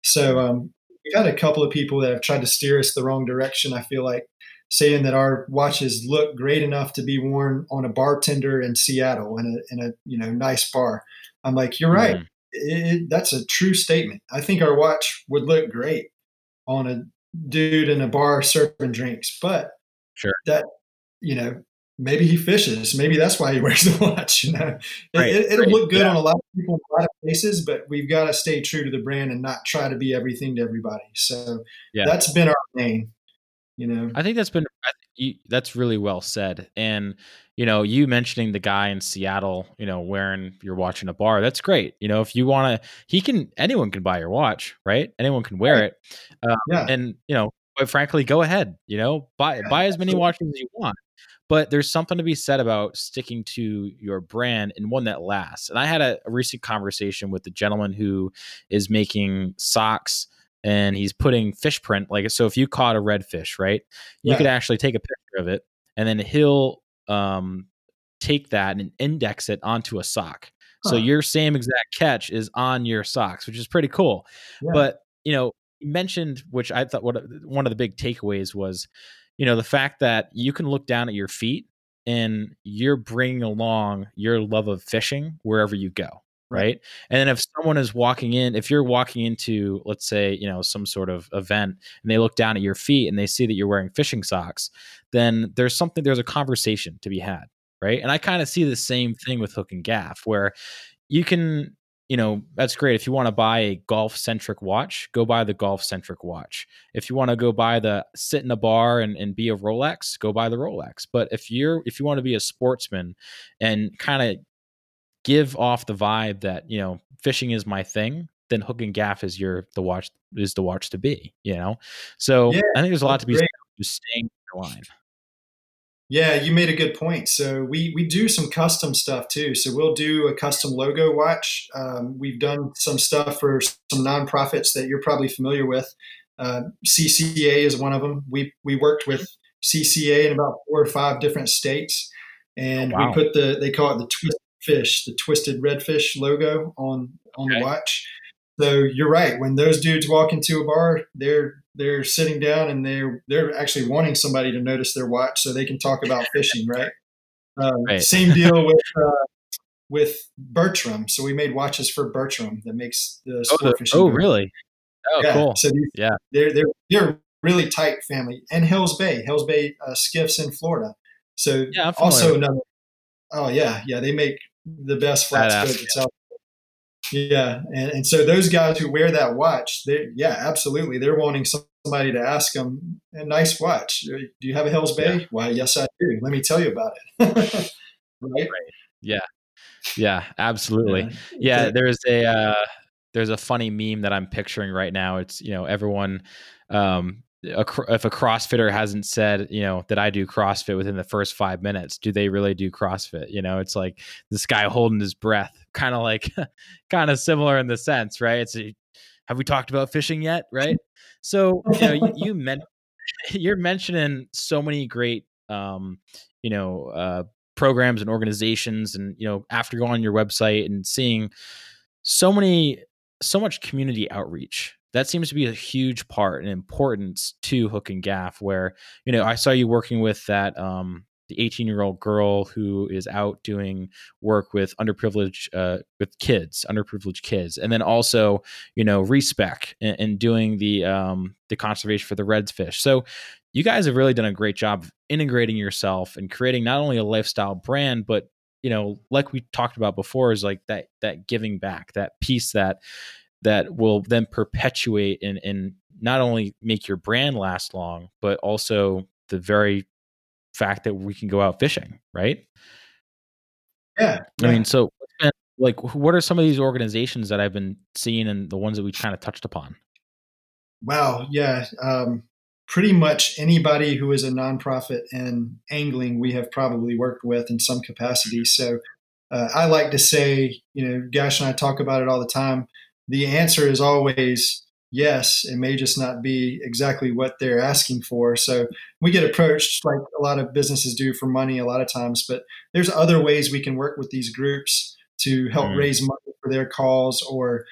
So, um, we've had a couple of people that have tried to steer us the wrong direction. I feel like saying that our watches look great enough to be worn on a bartender in Seattle in a in a you know nice bar. I'm like, you're right. Mm-hmm. It, that's a true statement. I think our watch would look great on a dude in a bar serving drinks, but sure that you know maybe he fishes. Maybe that's why he [laughs] wears the watch. You know, right, it, will right. look good yeah. on a lot of people, in a lot of places, but we've got to stay true to the brand and not try to be everything to everybody. So yeah. that's been our main. You know, I think that's been you, that's really well said. And you know, you mentioning the guy in Seattle, you know, wearing you're watching a bar, that's great. You know, if you want to, he can, anyone can buy your watch, right? Anyone can wear right. it. Um, yeah. And, you know, quite frankly, go ahead, you know, buy, yeah, buy as many absolutely. watches as you want. But there's something to be said about sticking to your brand and one that lasts. And I had a, a recent conversation with the gentleman who is making socks and he's putting fish print like so if you caught a redfish right you yeah. could actually take a picture of it and then he'll um, take that and index it onto a sock huh. so your same exact catch is on your socks which is pretty cool yeah. but you know you mentioned which i thought what one of the big takeaways was you know the fact that you can look down at your feet and you're bringing along your love of fishing wherever you go right. and then if someone is walking in if you're walking into let's say you know some sort of event and they look down at your feet and they see that you're wearing fishing socks then there's something there's a conversation to be had right? And i kind of see the same thing with hook and gaff where you can you know that's great. If you want to buy a golf centric watch go buy the golf centric watch. If you want to go buy the sit in a bar and, and be a rolex go buy the rolex. But if you're if you want to be a sportsman and kind of give off the vibe that you know fishing is my thing, then hook and gaff is your the watch is the watch to be. You know, so yeah, I think there's a lot to be said just staying in your line. Yeah, you made a good point. So we we do some custom stuff too. So we'll do a custom logo watch. Um, we've done some stuff for some nonprofits that you're probably familiar with. Uh, CCA is one of them. We we worked with CCA in about four or five different states, and oh, wow. we put the they call it the twist fish, the twisted redfish logo on on okay. the watch. So you're right. When those dudes walk into a bar, they're they're sitting down and they're they're actually wanting somebody to notice their watch so they can talk about [laughs] fishing. Right. Um, right. Same [laughs] deal with uh, with Bertram. So we made watches for Bertram that makes the sport oh, fishing. Oh, really? Oh, yeah. cool. So these, yeah, they're they're they're really tight family. And Hell's Bay, Hell's Bay uh, skiffs in Florida. So yeah, also another. Oh yeah, yeah. They make the best flats boat that's out yeah, and, and so those guys who wear that watch, they yeah, absolutely, they're wanting somebody to ask them, a nice watch. Do you have a Hell's Bay? Yeah. Why, yes, I do. Let me tell you about it. [laughs] right? right? Yeah, yeah, absolutely. Yeah, yeah there's a uh, there's a funny meme that I'm picturing right now. It's you know everyone um, a, if a CrossFitter hasn't said, you know, that I do CrossFit within the first five minutes, do they really do CrossFit? You know, it's like this guy holding his breath, kind of like, [laughs] kind of similar in the sense, right? It's, a, have we talked about fishing yet? Right. So, you know, you, you meant, [laughs] you're mentioning so many great, um, you know, uh, programs and organizations. And, you know, after going on your website and seeing so many, so much community outreach that seems to be a huge part and importance to hook and gaff where you know i saw you working with that um the 18 year old girl who is out doing work with underprivileged uh, with kids underprivileged kids and then also you know respec and, and doing the um the conservation for the redfish. So you guys have really done a great job of integrating yourself and creating not only a lifestyle brand but you know like we talked about before is like that that giving back that piece that that will then perpetuate and, and not only make your brand last long, but also the very fact that we can go out fishing, right? Yeah. I mean, so like, what are some of these organizations that I've been seeing and the ones that we kind of touched upon? Wow. Yeah. Um, pretty much anybody who is a nonprofit in angling, we have probably worked with in some capacity. So uh, I like to say, you know, Gash and I talk about it all the time the answer is always yes. It may just not be exactly what they're asking for. So we get approached like a lot of businesses do for money a lot of times, but there's other ways we can work with these groups to help mm. raise money for their cause or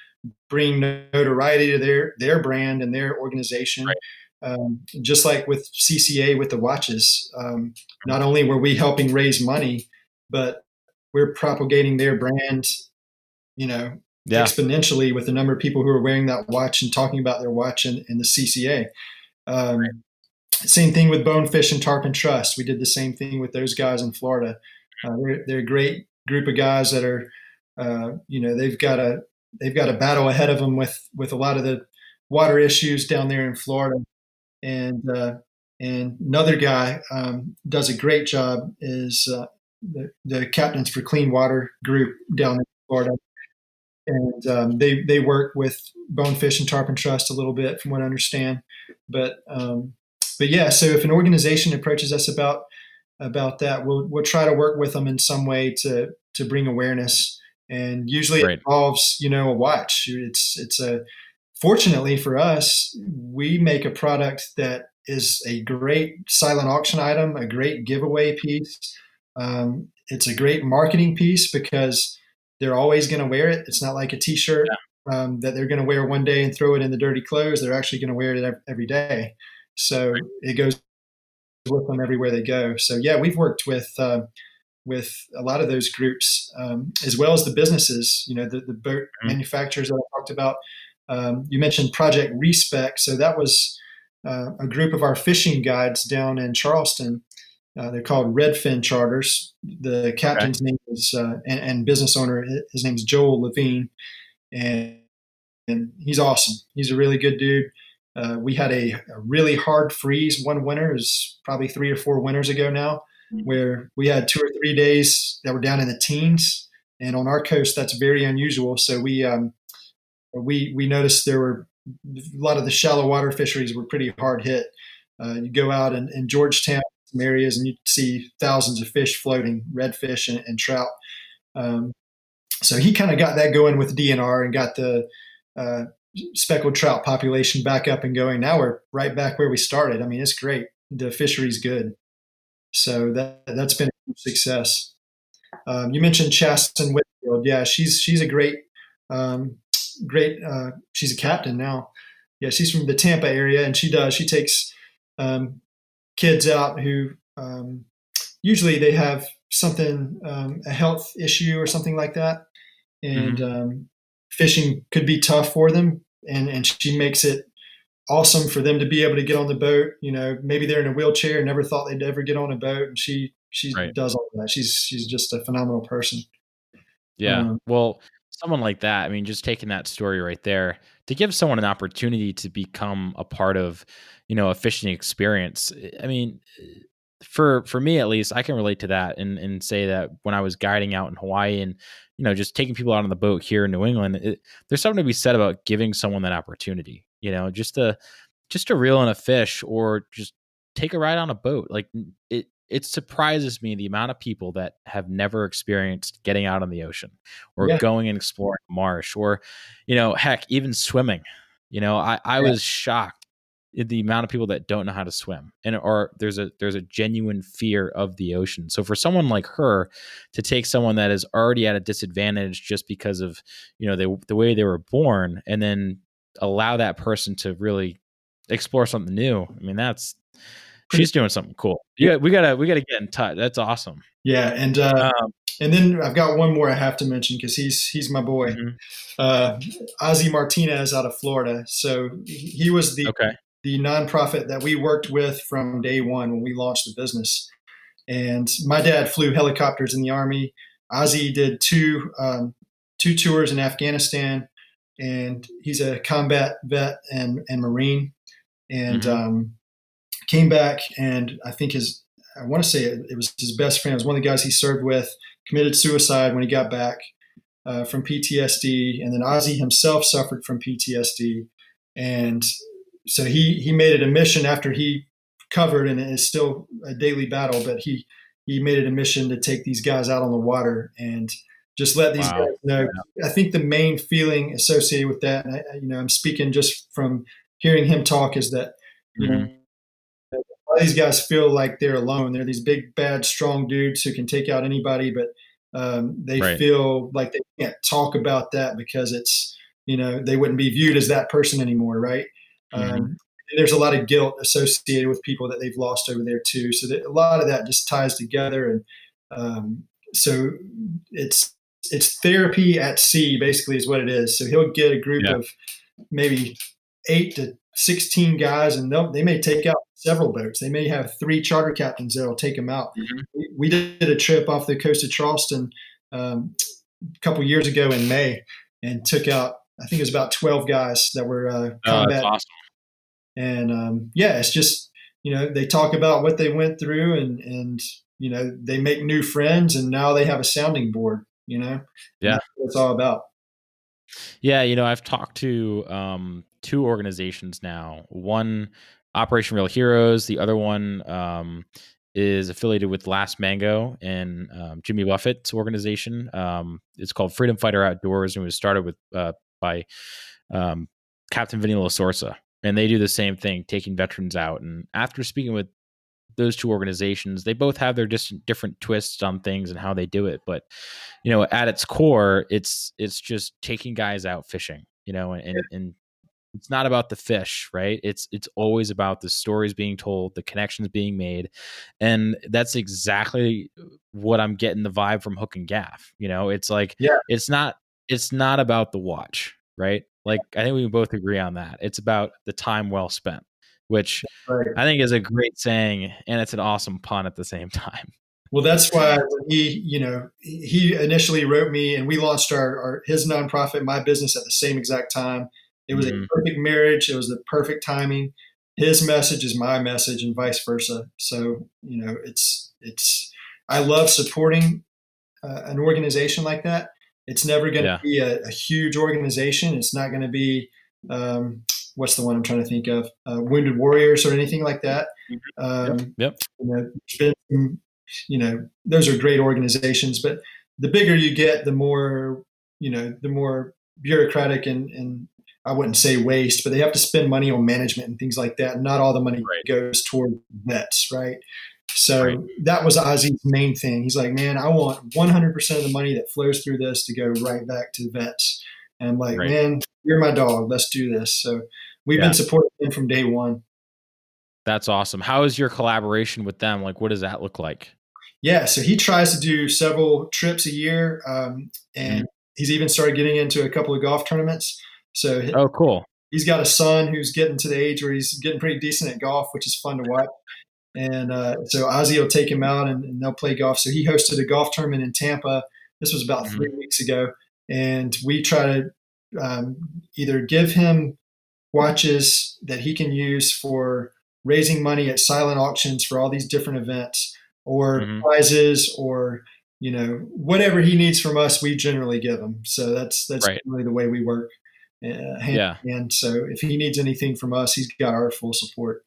bring notoriety to their their brand and their organization. Right. Um, just like with CCA with the watches, um, not only were we helping raise money, but we're propagating their brand, you know, yeah. exponentially with the number of people who are wearing that watch and talking about their watch in, in the CCA. Um, right. Same thing with Bonefish and Tarpon Trust. We did the same thing with those guys in Florida. Uh, they're, they're, a great group of guys that are, uh, you know, they've got a they've got a battle ahead of them with with a lot of the water issues down there in Florida, and uh, And another guy um, does a great job is uh, the, the captains for Clean Water group down in Florida. And um, they, they work with Bonefish and Tarpon Trust a little bit, from what I understand. But um, but yeah, so if an organization approaches us about about that, we'll we'll try to work with them in some way to to bring awareness. And usually right. it involves you know a watch. It's it's a fortunately for us, we make a product that is a great silent auction item, a great giveaway piece. Um, it's a great marketing piece because they're always going to wear it. It's not like a T-shirt yeah. um, that they're going to wear one day and throw it in the dirty clothes. They're actually going to wear it every day. So right. it goes with them everywhere they go. So yeah, we've worked with uh, with a lot of those groups um, as well as the businesses. You know, the, the boat mm-hmm. manufacturers that I talked about. Um, you mentioned Project Respec, so that was uh, a group of our fishing guides down in Charleston. Uh, they're called Redfin Charters. The captain's okay. name is uh, and, and, business owner. His name is Joel Levine, and and he's awesome. He's a really good dude. Uh, we had a, a, really hard freeze one winter, is probably three or four winters ago now, mm-hmm. where we had two or three days that were down in the teens, and on our coast that's very unusual. So we um, we we noticed there were a lot of the shallow water fisheries were pretty hard hit. Uh, you go out in, in Georgetown, some areas, and you see thousands of fish floating, redfish and, and trout. Um, so he kind of got that going with DNR and got the uh, speckled trout population back up and going. Now we're right back where we started. I mean, it's great. The fishery's good. So that that's been a success. Um, you mentioned Chasten Whitfield. Yeah, she's she's a great um, great. Uh, she's a captain now. Yeah, she's from the Tampa area, and she does. She takes um, kids out who um, usually they have something um, a health issue or something like that, and mm-hmm. Um, fishing could be tough for them and and she makes it awesome for them to be able to get on the boat. You know, maybe they're in a wheelchair, never thought they'd ever get on a boat, and she she right. does all that. She's she's just a phenomenal person. Yeah. Um, well, someone like that. I mean, just taking that story right there to give someone an opportunity to become a part of, you know, a fishing experience. Eh, I mean, eh, for for me at least, I can relate to that and and say that when I was guiding out in Hawaii and you know, just taking people out on the boat here in New England, it, there's something to be said about giving someone that opportunity. You know, just to just to reel in a fish or just take a ride on a boat. Like it, it surprises me the amount of people that have never experienced getting out on the ocean or yeah. going and exploring marsh or, you know, heck, even swimming. You know, I, I yeah. was shocked at the amount of people that don't know how to swim and or there's a there's a genuine fear of the ocean so for someone like her to take someone that is already at a disadvantage just because of you know they, the way they were born and then allow that person to really explore something new i mean that's she's doing something cool yeah we gotta we gotta get in touch that's awesome yeah and uh um, and then I've got one more I have to mention because he's he's my boy, mm-hmm. uh, Ozzy Martinez out of Florida. So he was the okay the nonprofit that we worked with from day one when we launched the business. And my dad flew helicopters in the army. Ozzy did two um, two tours in Afghanistan, and he's a combat vet and and marine. And mm-hmm. um, came back, and I think his I want to say it, it, was his best friend. It was one of the guys he served with. Committed suicide when he got back uh, from PTSD, and then Ozzy himself suffered from PTSD. And so he he made it a mission after he covered, and it is still a daily battle. But he he made it a mission to take these guys out on the water and just let these wow. guys know. I think the main feeling associated with that, and I, you know, I'm speaking just from hearing him talk, is that you mm-hmm. know these guys feel like they're alone. They're these big, bad, strong dudes who can take out anybody, but um, they right. feel like they can't talk about that because it's you know they wouldn't be viewed as that person anymore, right? Mm-hmm. Um, there's a lot of guilt associated with people that they've lost over there too. So that a lot of that just ties together, and um, so it's it's therapy at sea, basically, is what it is. So he'll get a group yeah. of maybe eight to sixteen guys, and they may take out several boats. They may have three charter captains that'll take them out. Mm-hmm. We, did a trip off the coast of Charleston um, a couple years ago in May, and took out I think it was about 12 guys that were uh, oh, combat. Oh, awesome. And um, yeah, it's just you know, they talk about what they went through and, and, you know, they make new friends and now they have a sounding board, you know? Yeah. it's all about. Yeah. You know, I've talked to um, two organizations now. One, Operation Real Heroes. The other one um, is affiliated with Last Mango and um, Jimmy Buffett's organization. Um, it's called Freedom Fighter Outdoors and it was started with uh, by um, Captain Vinny Lasorsa. And they do the same thing, taking veterans out. And after speaking with those two organizations, they both have their just different twists on things and how they do it. But you know, at its core, it's it's just taking guys out fishing. You know, and and it's not about the fish right? It's it's always about the stories being told the connections being made and that's exactly what i'm getting the vibe from hook and gaff you know? It's like yeah. it's not it's not about the watch right? Like i think we both agree on that. It's about the time well spent which right. i think is a great saying and it's an awesome pun at the same [laughs] time. Well that's why he you know he initially wrote me and we launched our, our his nonprofit my business at the same exact time it was mm-hmm. a perfect marriage. It was the perfect timing. His message is my message, and vice versa. So you know, it's it's. I love supporting uh, an organization like that. It's never going to yeah. be a, a, huge organization. It's not going to be um, what's the one I'm trying to think of, uh, Wounded Warriors or anything like that. Mm-hmm. Um, yep. yep. You know, been, you know, those are great organizations, but the bigger you get, the more you know, the more bureaucratic and, and I wouldn't say waste, but they have to spend money on management and things like that. Not all the money right. goes toward vets, right? So right. that was Ozzy's main thing. He's like, man, I want 100% of the money that flows through this to go right back to the vets. And I'm like, right. man, you're my dog. Let's do this. So we've yeah. been supporting him from day one. That's awesome. How is your collaboration with them? Like, what does that look like? Yeah, so he tries to do several trips a year, um, and mm-hmm. he's even started getting into a couple of golf tournaments. So oh, cool. He's got a son who's getting to the age where he's getting pretty decent at golf, which is fun to watch. And uh, so Ozzy will take him out and, and, they'll play golf. So he hosted a golf tournament in Tampa. This was about mm-hmm. three weeks ago, and we try to um, either give him watches that he can use for raising money at silent auctions for all these different events, or mm-hmm. prizes, or you know whatever he needs from us, we generally give him. So that's that's right. really the way we work uh, yeah. And so if he needs anything from us, he's got our full support.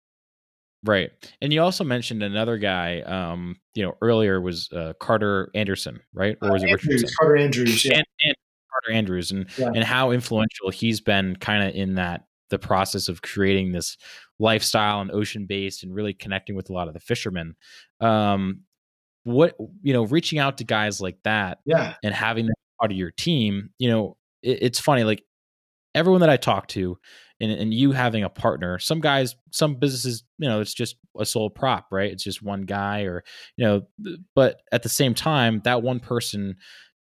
Right. And you also mentioned another guy, um, you know, earlier was uh, Carter Anderson, right? Or was uh, it Andrews, Richardson? Carter Andrews, yeah. And, and Carter Andrews and, yeah. and how influential he's been kind of in that, the process of creating this lifestyle and ocean based and really connecting with a lot of the fishermen. Um, what, you know, reaching out to guys like that yeah. and having them part of your team, you know, it, it's funny, like everyone that I talk to, and, and you having a partner, some guys, some businesses, you know, it's just a sole prop, right? It's just one guy, or you know, but at the same time, that one person,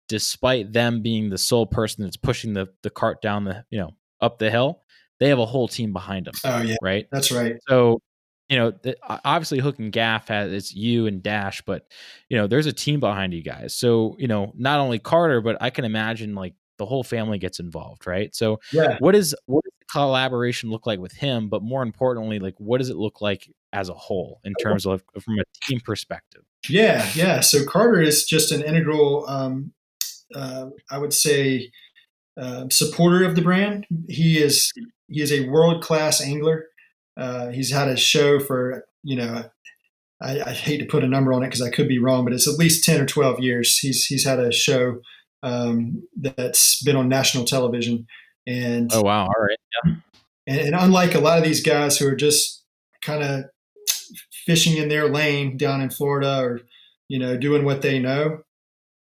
despite them being the sole person that's pushing the the cart down the, you know, up the hill, they have a whole team behind them. Oh yeah, right. That's right. So you know, the, obviously Hook and Gaff has it's you and Dash, but you know, there's a team behind you guys. So you know, not only Carter, but I can imagine like the whole family gets involved, right? So yeah. what is what does the collaboration look like with him? But more importantly, like what does it look like as a whole in terms of from a team perspective? Yeah, yeah. So Carter is just an integral, um, uh, I would say, uh, supporter of the brand. He is he is a world class angler. Uh, he's had a show for you know I, I, hate to put a number on it because I could be wrong, but it's at least ten or twelve years. He's he's had a show um, that's been on national television. And oh wow, all right, yeah. And, and unlike a lot of these guys who are just kind of fishing in their lane down in Florida or you know doing what they know,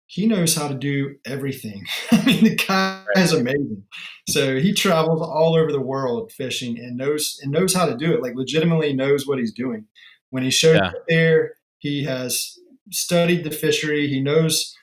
he knows how to do everything. [laughs] I mean, the guy is amazing. So he travels all over the world fishing and knows and knows how to do it. Like legitimately knows what he's doing. When he shows yeah. up there, he has studied the fishery. He knows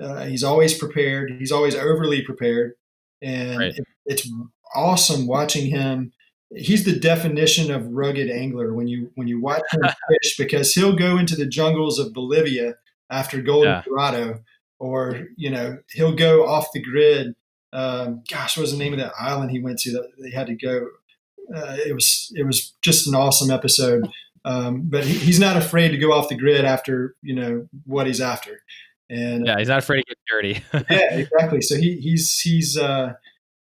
uh, he's always prepared. He's always overly prepared, and right. it, it's awesome watching him. He's the definition of rugged angler when you when you watch him [laughs] fish because he'll go into the jungles of Bolivia after Golden yeah. Dorado, or you know he'll go off the grid. Um, gosh, what was the name of that island he went to that they had to go? Uh, it was it was just an awesome episode. Um, but he, he's not afraid to go off the grid after you know what he's after. And yeah, he's not afraid to get dirty. [laughs] yeah, exactly. So he, he's he's uh,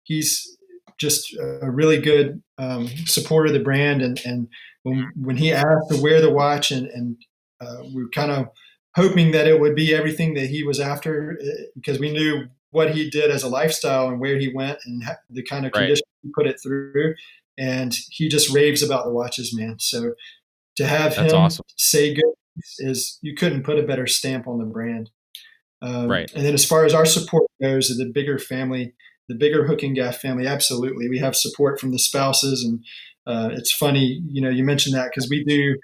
he's just a really good um, supporter of the brand. And and when when he asked to wear the watch, and and uh, we were kind of hoping that it would be everything that he was after uh, because we knew what he did as a lifestyle and where he went and the kind of conditions he put it through. And he just raves about the watches, man. So to have That's him awesome. say good is you couldn't put a better stamp on the brand. Um, right. And then as far as our support goes, the bigger family, the bigger hook and gaff family, absolutely. We have support from the spouses. And uh, it's funny, you know, you mentioned that because we do,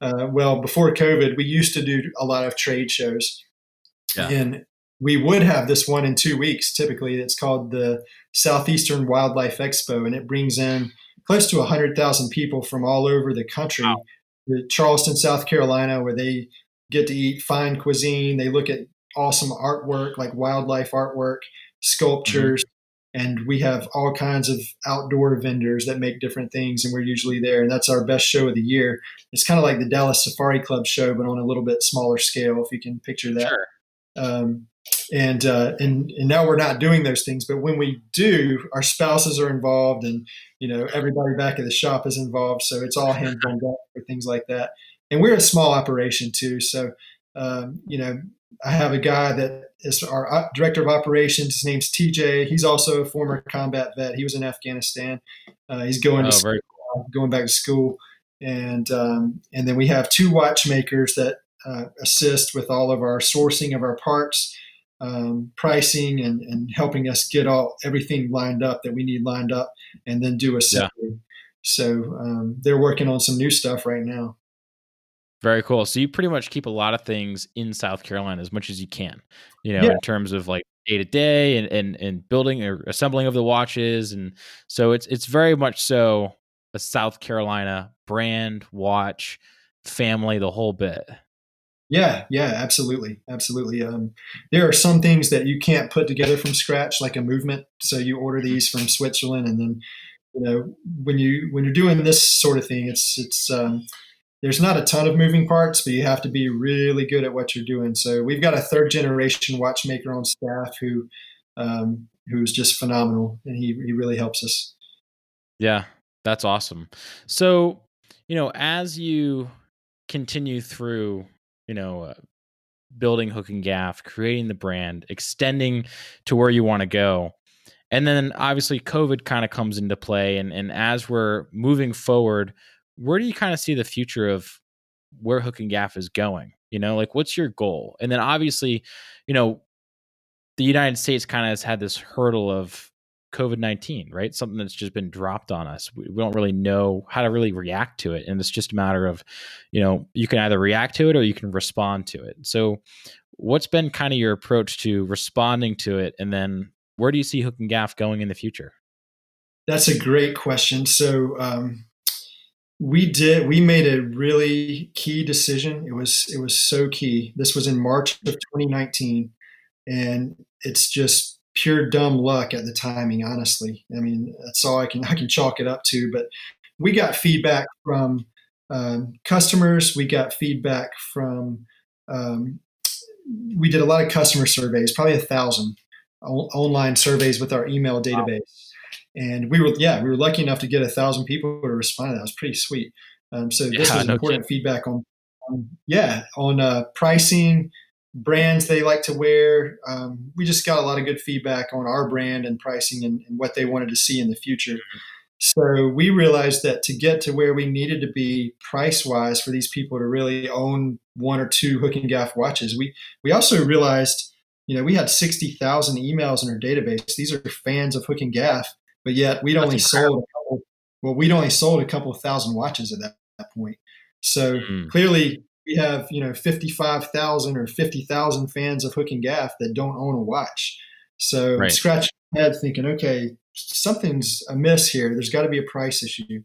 uh, well, before COVID, we used to do a lot of trade shows. Yeah. And we would have this one in two weeks typically. It's called the Southeastern Wildlife Expo, and it brings in close to 100,000 people from all over the country wow. Charleston, South Carolina, where they get to eat fine cuisine. They look at awesome artwork like wildlife artwork, sculptures, mm-hmm. and we have all kinds of outdoor vendors that make different things, and we're usually there. And that's our best show of the year. It's kind of like the Dallas Safari Club show, but on a little bit smaller scale, if you can picture that. Sure. Um, and uh, and and now we're not doing those things. But when we do, our spouses are involved, and you know everybody back at the shop is involved. So it's all hands on deck for things like that. And we're a small operation too, so um, you know I have a guy that is our director of operations. His name's TJ. He's also a former combat vet. He was in Afghanistan. Uh, he's going oh, to school, going back to school, and um, and then we have two watchmakers that uh, assist with all of our sourcing of our parts, um, pricing, and, and helping us get all everything lined up that we need lined up, and then do a Yeah. So um, they're working on some new stuff right now. Very cool. So you pretty much keep a lot of things in South Carolina as much as you can, you know, yeah. in terms of like day to day and, and and building or assembling of the watches, and so it's it's very much so a South Carolina brand watch family, the whole bit. Yeah, yeah, absolutely, absolutely. Um, there are some things that you can't put together from scratch, like a movement. So you order [laughs] these from Switzerland, and then you know when you when you're doing this sort of thing, it's it's um, there's not a ton of moving parts, but you have to be really good at what you're doing. So we've got a third generation watchmaker on staff who um, who's just phenomenal, and he he really helps us. Yeah, that's awesome. So you know, as you continue through you know, uh, building hook and gaff, creating the brand, extending to where you want to go. And then obviously COVID kind of comes into play. And, and as we're moving forward, where do you kind of see the future of where hook and gaff is going? You know, like what's your goal? And then obviously, you know, the United States kind of has had this hurdle of COVID 19, right? Something that's just been dropped on us. We, we, don't really know how to really react to it. And it's just a matter of, you know, you can either react to it or you can respond to it. So, what's been kind of your approach to responding to it? And then where do you see Hook and Gaff going in the future? That's a great question. So, um, we did we made a really key decision it was it was so key this was in march of 2019 and it's just pure dumb luck at the timing. Honestly, I mean that's all I can I can chalk it up to. But we got feedback from um, customers. We got feedback from. Um, we did a lot of customer surveys, probably a thousand online surveys with our email database. And we were, yeah, we were lucky enough to get a thousand people to respond. That was pretty sweet. Um, so this yeah, was [laughs] no important kidding. feedback on, on, yeah, on uh, pricing, brands they like to wear. Um, we just got a lot of good feedback on our brand and pricing and, and, what they wanted to see in the future. So we realized that to get to where we needed to be price wise for these people to really own one or two hook and gaff watches, we we also realized, you know, we had sixty thousand emails in our database. These are fans of hook and gaff, but yet we'd That's only incredible. sold a couple, well, we'd only sold a couple of thousand watches at that, that point. So mm. clearly, we have you know 55,000 or 50,000 fans of Hook and Gaff that don't own a watch. So right. scratch my head thinking, okay, something's amiss here. There's got to be a price issue.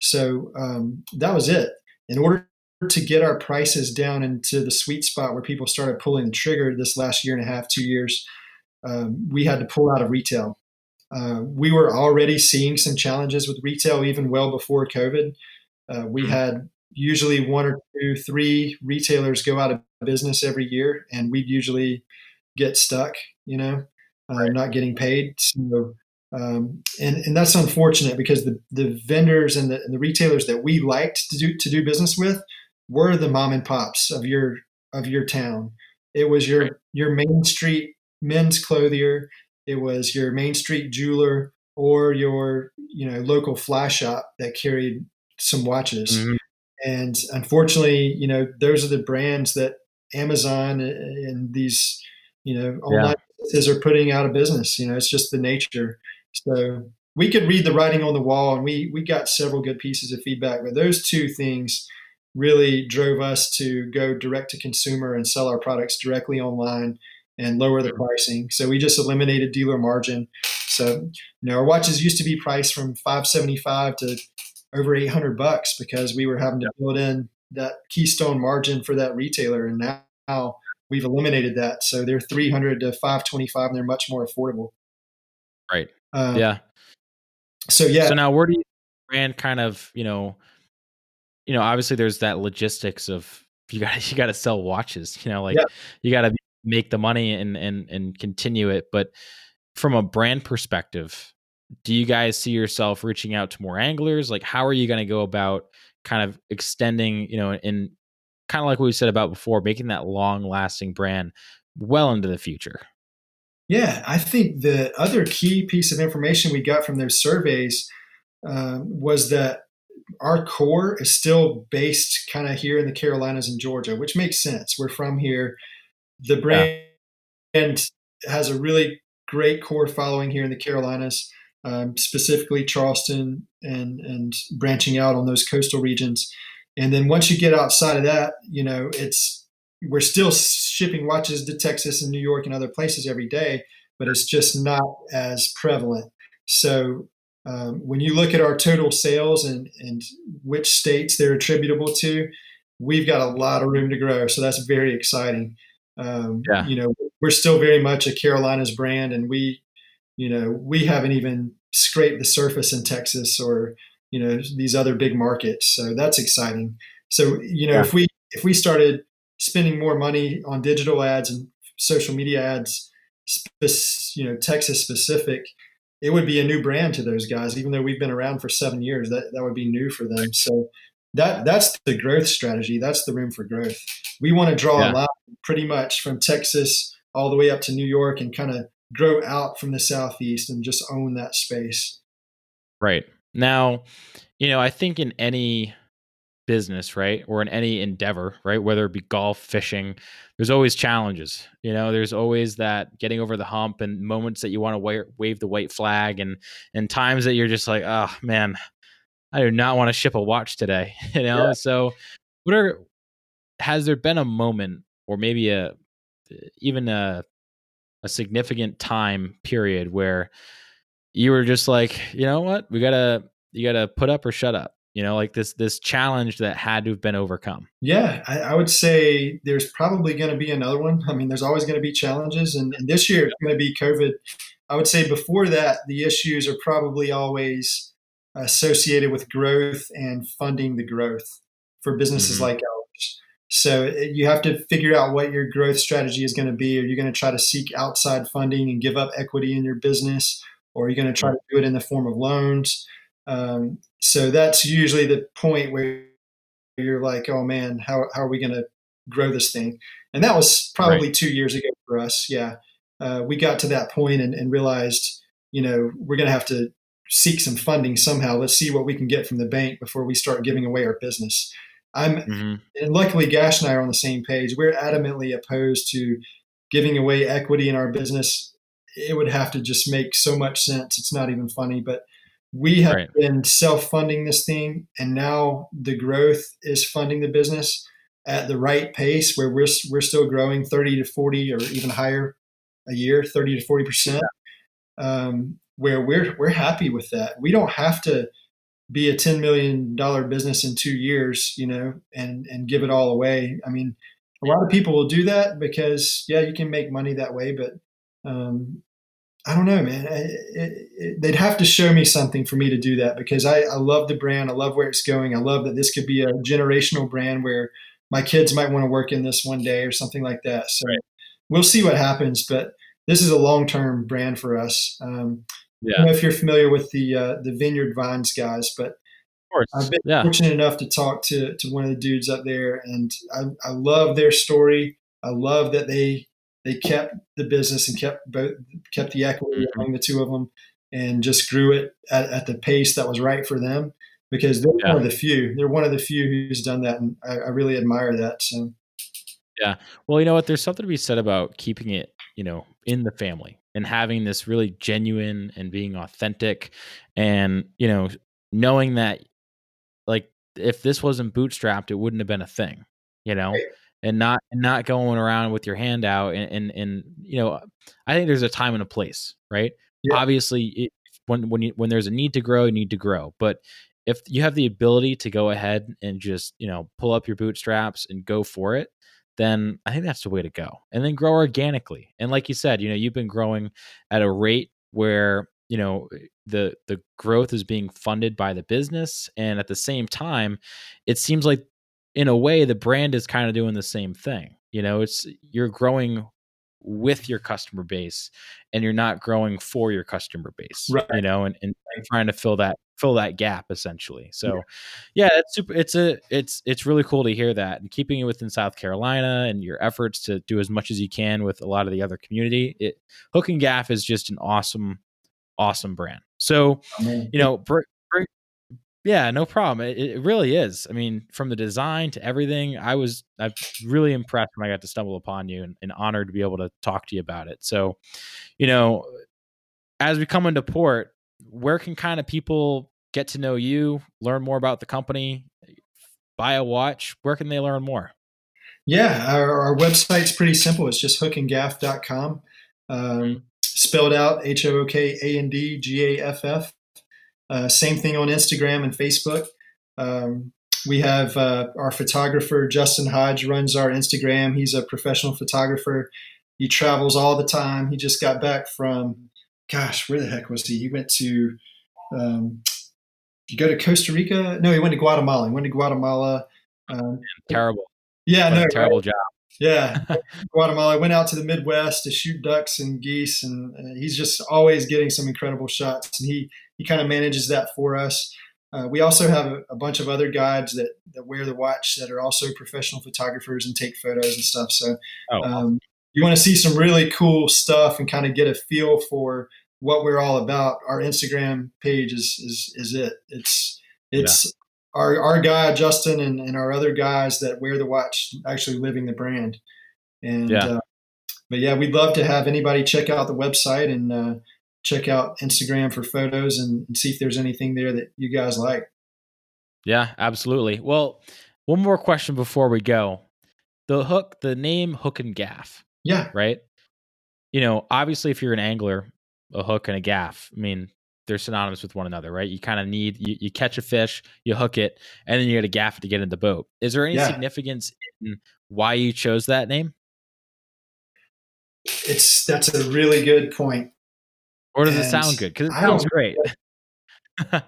So um, that was it. In order to get our prices down into the sweet spot where people started pulling the trigger this last year and a half, two years, um, we had to pull out of retail. Uh, we were already seeing some challenges with retail even well before COVID. Uh, we mm-hmm. had usually one or two, three retailers go out of business every year, and we'd usually get stuck, you know, uh, not getting paid. So, um, and and that's unfortunate because the the vendors and the, and the retailers that we liked to do to do business with were the mom and pops of your of your town. It was your your main street men's clothier. It was your main street jeweler or your you know local fly shop that carried some watches. Mm-hmm. And unfortunately, you know, those are the brands that Amazon and these, you know, online yeah. are putting out of business. You know, it's just the nature. So we could read the writing on the wall, and we we got several good pieces of feedback. But those two things really drove us to go direct to consumer and sell our products directly online and lower the pricing. So we just eliminated dealer margin. So you know, our watches used to be priced from 575 to over 800 bucks because we were having to build in that keystone margin for that retailer. And now we've eliminated that. So they're 300 to 525 and they're much more affordable. Right. Uh, yeah. So yeah. So now where do you brand kind of, you know, you know, obviously there's that logistics of you got [laughs] you got to sell watches, you know, like yeah. you got to make the money and and and continue it, but from a brand perspective, do you guys see yourself reaching out to more anglers? Like, how are you going to go about kind of extending, you know, in kind of like what we said about before, making that long lasting brand well into the future? Yeah, I think the other key piece of information we got from those surveys uh, was that our core is still based kind of here in the Carolinas and Georgia, which makes sense. We're from here. The brand yeah. has a really great core following here in the Carolinas um, specifically Charleston and and branching out on those coastal regions. And then once you get outside of that, you know, it's we're still shipping watches to Texas and New York and other places every day, but it's just not as prevalent. So um, when you look at our total sales and, and which states they're attributable to, we've got a lot of room to grow. So that's very exciting. Um, yeah. You know, we're still very much a Carolinas brand, and we you know, we haven't even scraped the surface in Texas or, you know, these other big markets. So that's exciting. So, you know, yeah. if we if we started spending more money on digital ads and social media ads, you know, Texas specific, it would be a new brand to those guys. Even though we've been around for seven years, that that would be new for them. So that that's the growth strategy. That's the room for growth. We want to draw yeah. a line pretty much from Texas all the way up to New York and kind of grow out from the southeast and just own that space. Right. Now, you know, I think in any business, right, or in any endeavor, right, whether it be golf, fishing, there's always challenges. You know, there's always that getting over the hump and moments that you want to wa- wave the white flag and and times that you're just like, "Oh, man, I do not want to ship a watch today." [laughs] You know? Yeah. So, what are has there been a moment or maybe a even a a significant time period where you were just like, you know what, we gotta you gotta put up or shut up. You know, like this this challenge that had to have been overcome. Yeah, I, I would say there's probably going to be another one. I mean, there's always going to be challenges, and, and this year it's going to be COVID. I would say before that, the issues are probably always associated with growth and funding the growth for businesses mm-hmm. like ours. So you have to figure out what your growth strategy is going to be. Are you going to try to seek outside funding and give up equity in your business, or are you going to try to do it in the form of loans? Um, so that's usually the point where you're like, oh man, how, how are we going to grow this thing? And that was probably right. two years ago for us. Yeah. Uh, we got to that point and, and realized, you know, we're going to have to seek some funding somehow. Let's see what we can get from the bank before we start giving away our business. I'm, mm-hmm. and luckily, Gash and I are on the same page. We're adamantly opposed to giving away equity in our business. It would have to just make so much sense. It's not even funny, but we have right. been self funding this thing, and now the growth is funding the business at the right pace where we're, we're still growing 30 to 40 or even higher a year, 30 to 40 percent. Um, where we're we're happy with that. We don't have to be a $10 million business in two years, you know, and, and give it all away. I mean, a lot of people will do that because, yeah, you can make money that way, but um, I don't know, man. It, it, it, they'd have to show me something for me to do that because I, I love the brand. I love where it's going. I love that this could be a generational brand where my kids might want to work in this one day or something like that. So right. we'll see what happens, but this is a long term brand for us. Um, yeah. I don't know if you're familiar with the uh, the Vineyard Vines guys, but I've been yeah. fortunate enough to talk to to one of the dudes up there, and I, I love their story. I love that they they kept the business and kept both kept the equity mm-hmm. among the two of them, and just grew it at, at, the pace that was right for them. Because they're yeah. one of the few. They're one of the few who's done that, and I, I really admire that. So. Yeah. Well, you know what? There's something to be said about keeping it, you know, in the family and having this really genuine and being authentic and, you know, knowing that like if this wasn't bootstrapped, it wouldn't have been a thing, you know, right. and not not going around with your hand out and and, and you know, I think there's a time and a place, right? Yeah. Obviously, it, when when you, when there's a need to grow, you need to grow, but if you have the ability to go ahead and just you know pull up your bootstraps and go for it then i think that's the way to go and then grow organically and like you said you know you've been growing at a rate where you know eh, the the growth is being funded by the business and at the same time it seems like in a way the brand is kind of doing the same thing you know it's you're growing with your customer base and you're not growing for your customer base right. you know and, and trying to fill that fill that gap essentially so yeah. yeah it's super it's a it's it's really cool to hear that and keeping it within south carolina and your efforts to do as much as you can with a lot of the other community it hook and gaff is just an awesome awesome brand. So, you know, br- br- yeah, no problem. It, it, really is. I mean, from the design to everything, I was I'm really impressed when I got to stumble upon you and, and honored to be able to talk to you about it. So, you know, as we come into port, where can kind of people get to know you, learn more about the company, buy a watch? Where can they learn more? Yeah, our, our website's pretty simple. It's just hookandgaff.com. Um, spelled out H O O K A N D G A F F. Uh, same thing on Instagram and Facebook. Um, we have uh, our photographer Justin Hodge runs our Instagram. He's a professional photographer. He travels all the time. He just got back from, gosh, where the heck was he? He went to, um, you go to Costa Rica? No, he went to Guatemala. He went to Guatemala. Um, terrible. Yeah, no, terrible right? job. Yeah, [laughs] Guatemala. I went out to the Midwest to shoot ducks and geese, and uh, he's just always getting some incredible shots. And he he kind of manages that for us. Uh, we also have a, a, bunch of other guides that that wear the watch that are also professional photographers and take photos and stuff. So, oh, um, you want to see some really cool stuff and kind of get a feel for what we're all about. Our Instagram page is is is it. It's it's yeah our our guy Justin and, and our other guys that wear the watch actually living the brand. And yeah. Uh, but yeah, we'd love to have anybody check out the website and uh, check out Instagram for photos and, and see if there's anything there that you guys like. Yeah, absolutely. Well, one more question before we go. The hook, the name hook and gaff. Yeah. Right. You know, obviously, if you're an angler, a hook and a gaff. I mean, they're synonymous with one another, right? You kind of need you, you, catch a fish, you hook it, and then you get a gaff to get in the boat. Is there any yeah. significance in why you chose that name? It's that's a really good point. Or does and it sound good? Because it sounds great.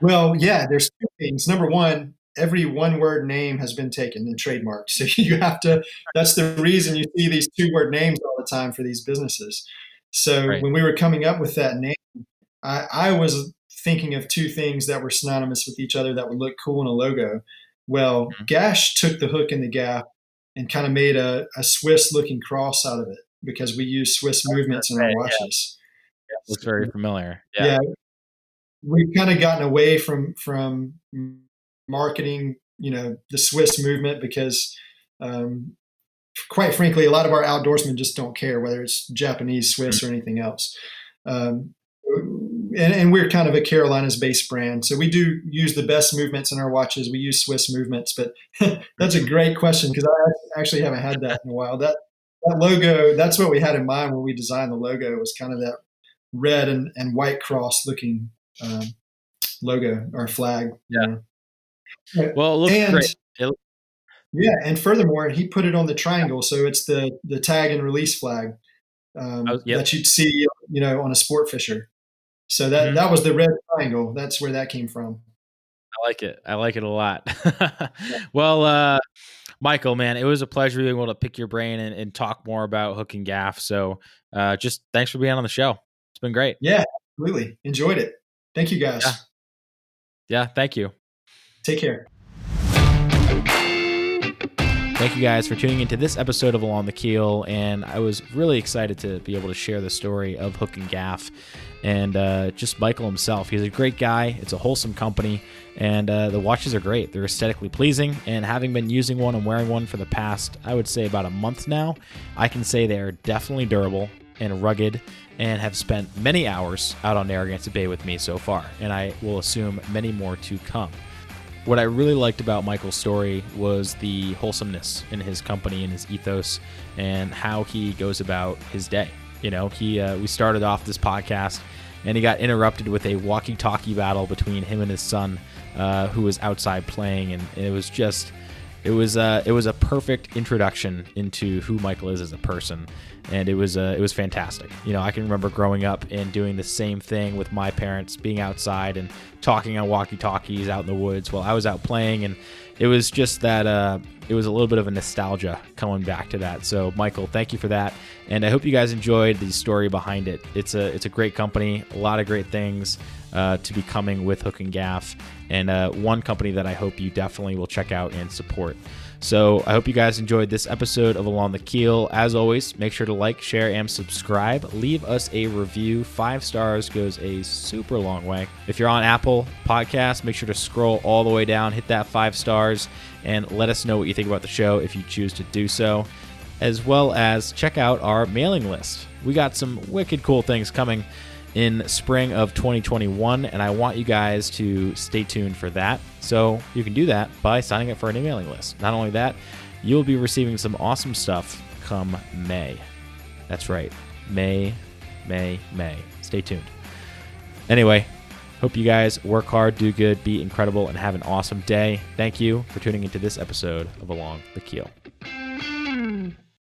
well, yeah, there's two things. Number one, every one word name has been taken and trademarked. [laughs] So you have to that's the reason you see these two word names all the time for these businesses. So right. when we were coming up with that name, I, I was thinking of two things that were synonymous with each other that would look cool in a logo. Well, mm-hmm. Gash took the hook and the gaff and kind of made a, a Swiss looking cross out of it because we use Swiss movements in our watches. Yeah. yeah looks very familiar. Yeah. yeah we've kind of gotten away from from marketing, you know, the Swiss movement because um, quite frankly, a lot of our outdoorsmen just don't care whether it's Japanese, Swiss, or anything else. Um, and, and, we're kind of a Carolinas based brand. So we do use the best movements in our watches. We use Swiss movements, but [laughs] that's a great question because I actually haven't had that in a while. That, that logo, that's what we had in mind when we designed the logo. It was kind of that red and, and white cross looking um, logo or flag. Yeah. You know. Well, it looks and, great. It, yeah, and furthermore, he put it on the triangle, so it's the the tag and release flag um, yep. that you'd see you know, on a sport fisher. So that mm-hmm. that was the red triangle. That's where that came from. I like it. I like it a lot. [laughs] well, uh, Michael, man, it was a pleasure being able to pick your brain and, and talk more about hook and gaff. So, uh, just thanks for being on the show. It's been great. Yeah, absolutely. Enjoyed it. Thank you guys. Yeah. yeah thank you. Take care. Thank you guys for tuning into this episode of Along the Keel. And I was really excited to be able to share the story of Hook and Gaff and uh, just Michael himself. He's a great guy. It's a wholesome company, and uh, the watches are great. They're aesthetically pleasing, and having been using one and wearing one for the past, I would say, about a month now, I can say they are definitely durable and rugged and have spent many hours out on Narragansett Bay with me so far, and I will assume many more to come. What I really liked about Michael's story was the wholesomeness in his company and his ethos and how he goes about his day. You know, he uh, we started off this podcast and he got interrupted with a walkie-talkie battle between him and his son, uh, who was outside playing, and it was just it was uh, it was a perfect introduction into who Michael is as a person, and it was uh, it was fantastic. You know, I can remember growing up and doing the same thing with my parents, being outside and talking on walkie-talkies out in the woods while I was out playing, and it was just that uh, it was a little bit of a nostalgia coming back to that. So, Michael, thank you for that, and I hope you guys enjoyed the story behind it. It's a it's a great company, a lot of great things uh, to be coming with Hook and Gaff, and uh, one company that I hope you definitely will check out and support. So I hope you guys enjoyed this episode of Along the Keel. As always, make sure to like, share, and subscribe. Leave us a review. Five stars goes a super long way. If you're on Apple Podcasts, make sure to scroll all the way down, hit that five stars, and let us know what you think about the show if you choose to do so. As well as check out our mailing list. We got some wicked cool things coming in spring of 2021, and I want you guys to stay tuned for that. So you can do that by signing up for an emailing list. Not only that, you'll be receiving some awesome stuff come May. That's right, May, May, May. Stay tuned. Anyway, hope you guys work hard, do good, be incredible, and have an awesome day. Thank you for tuning into this episode of Along the Keel.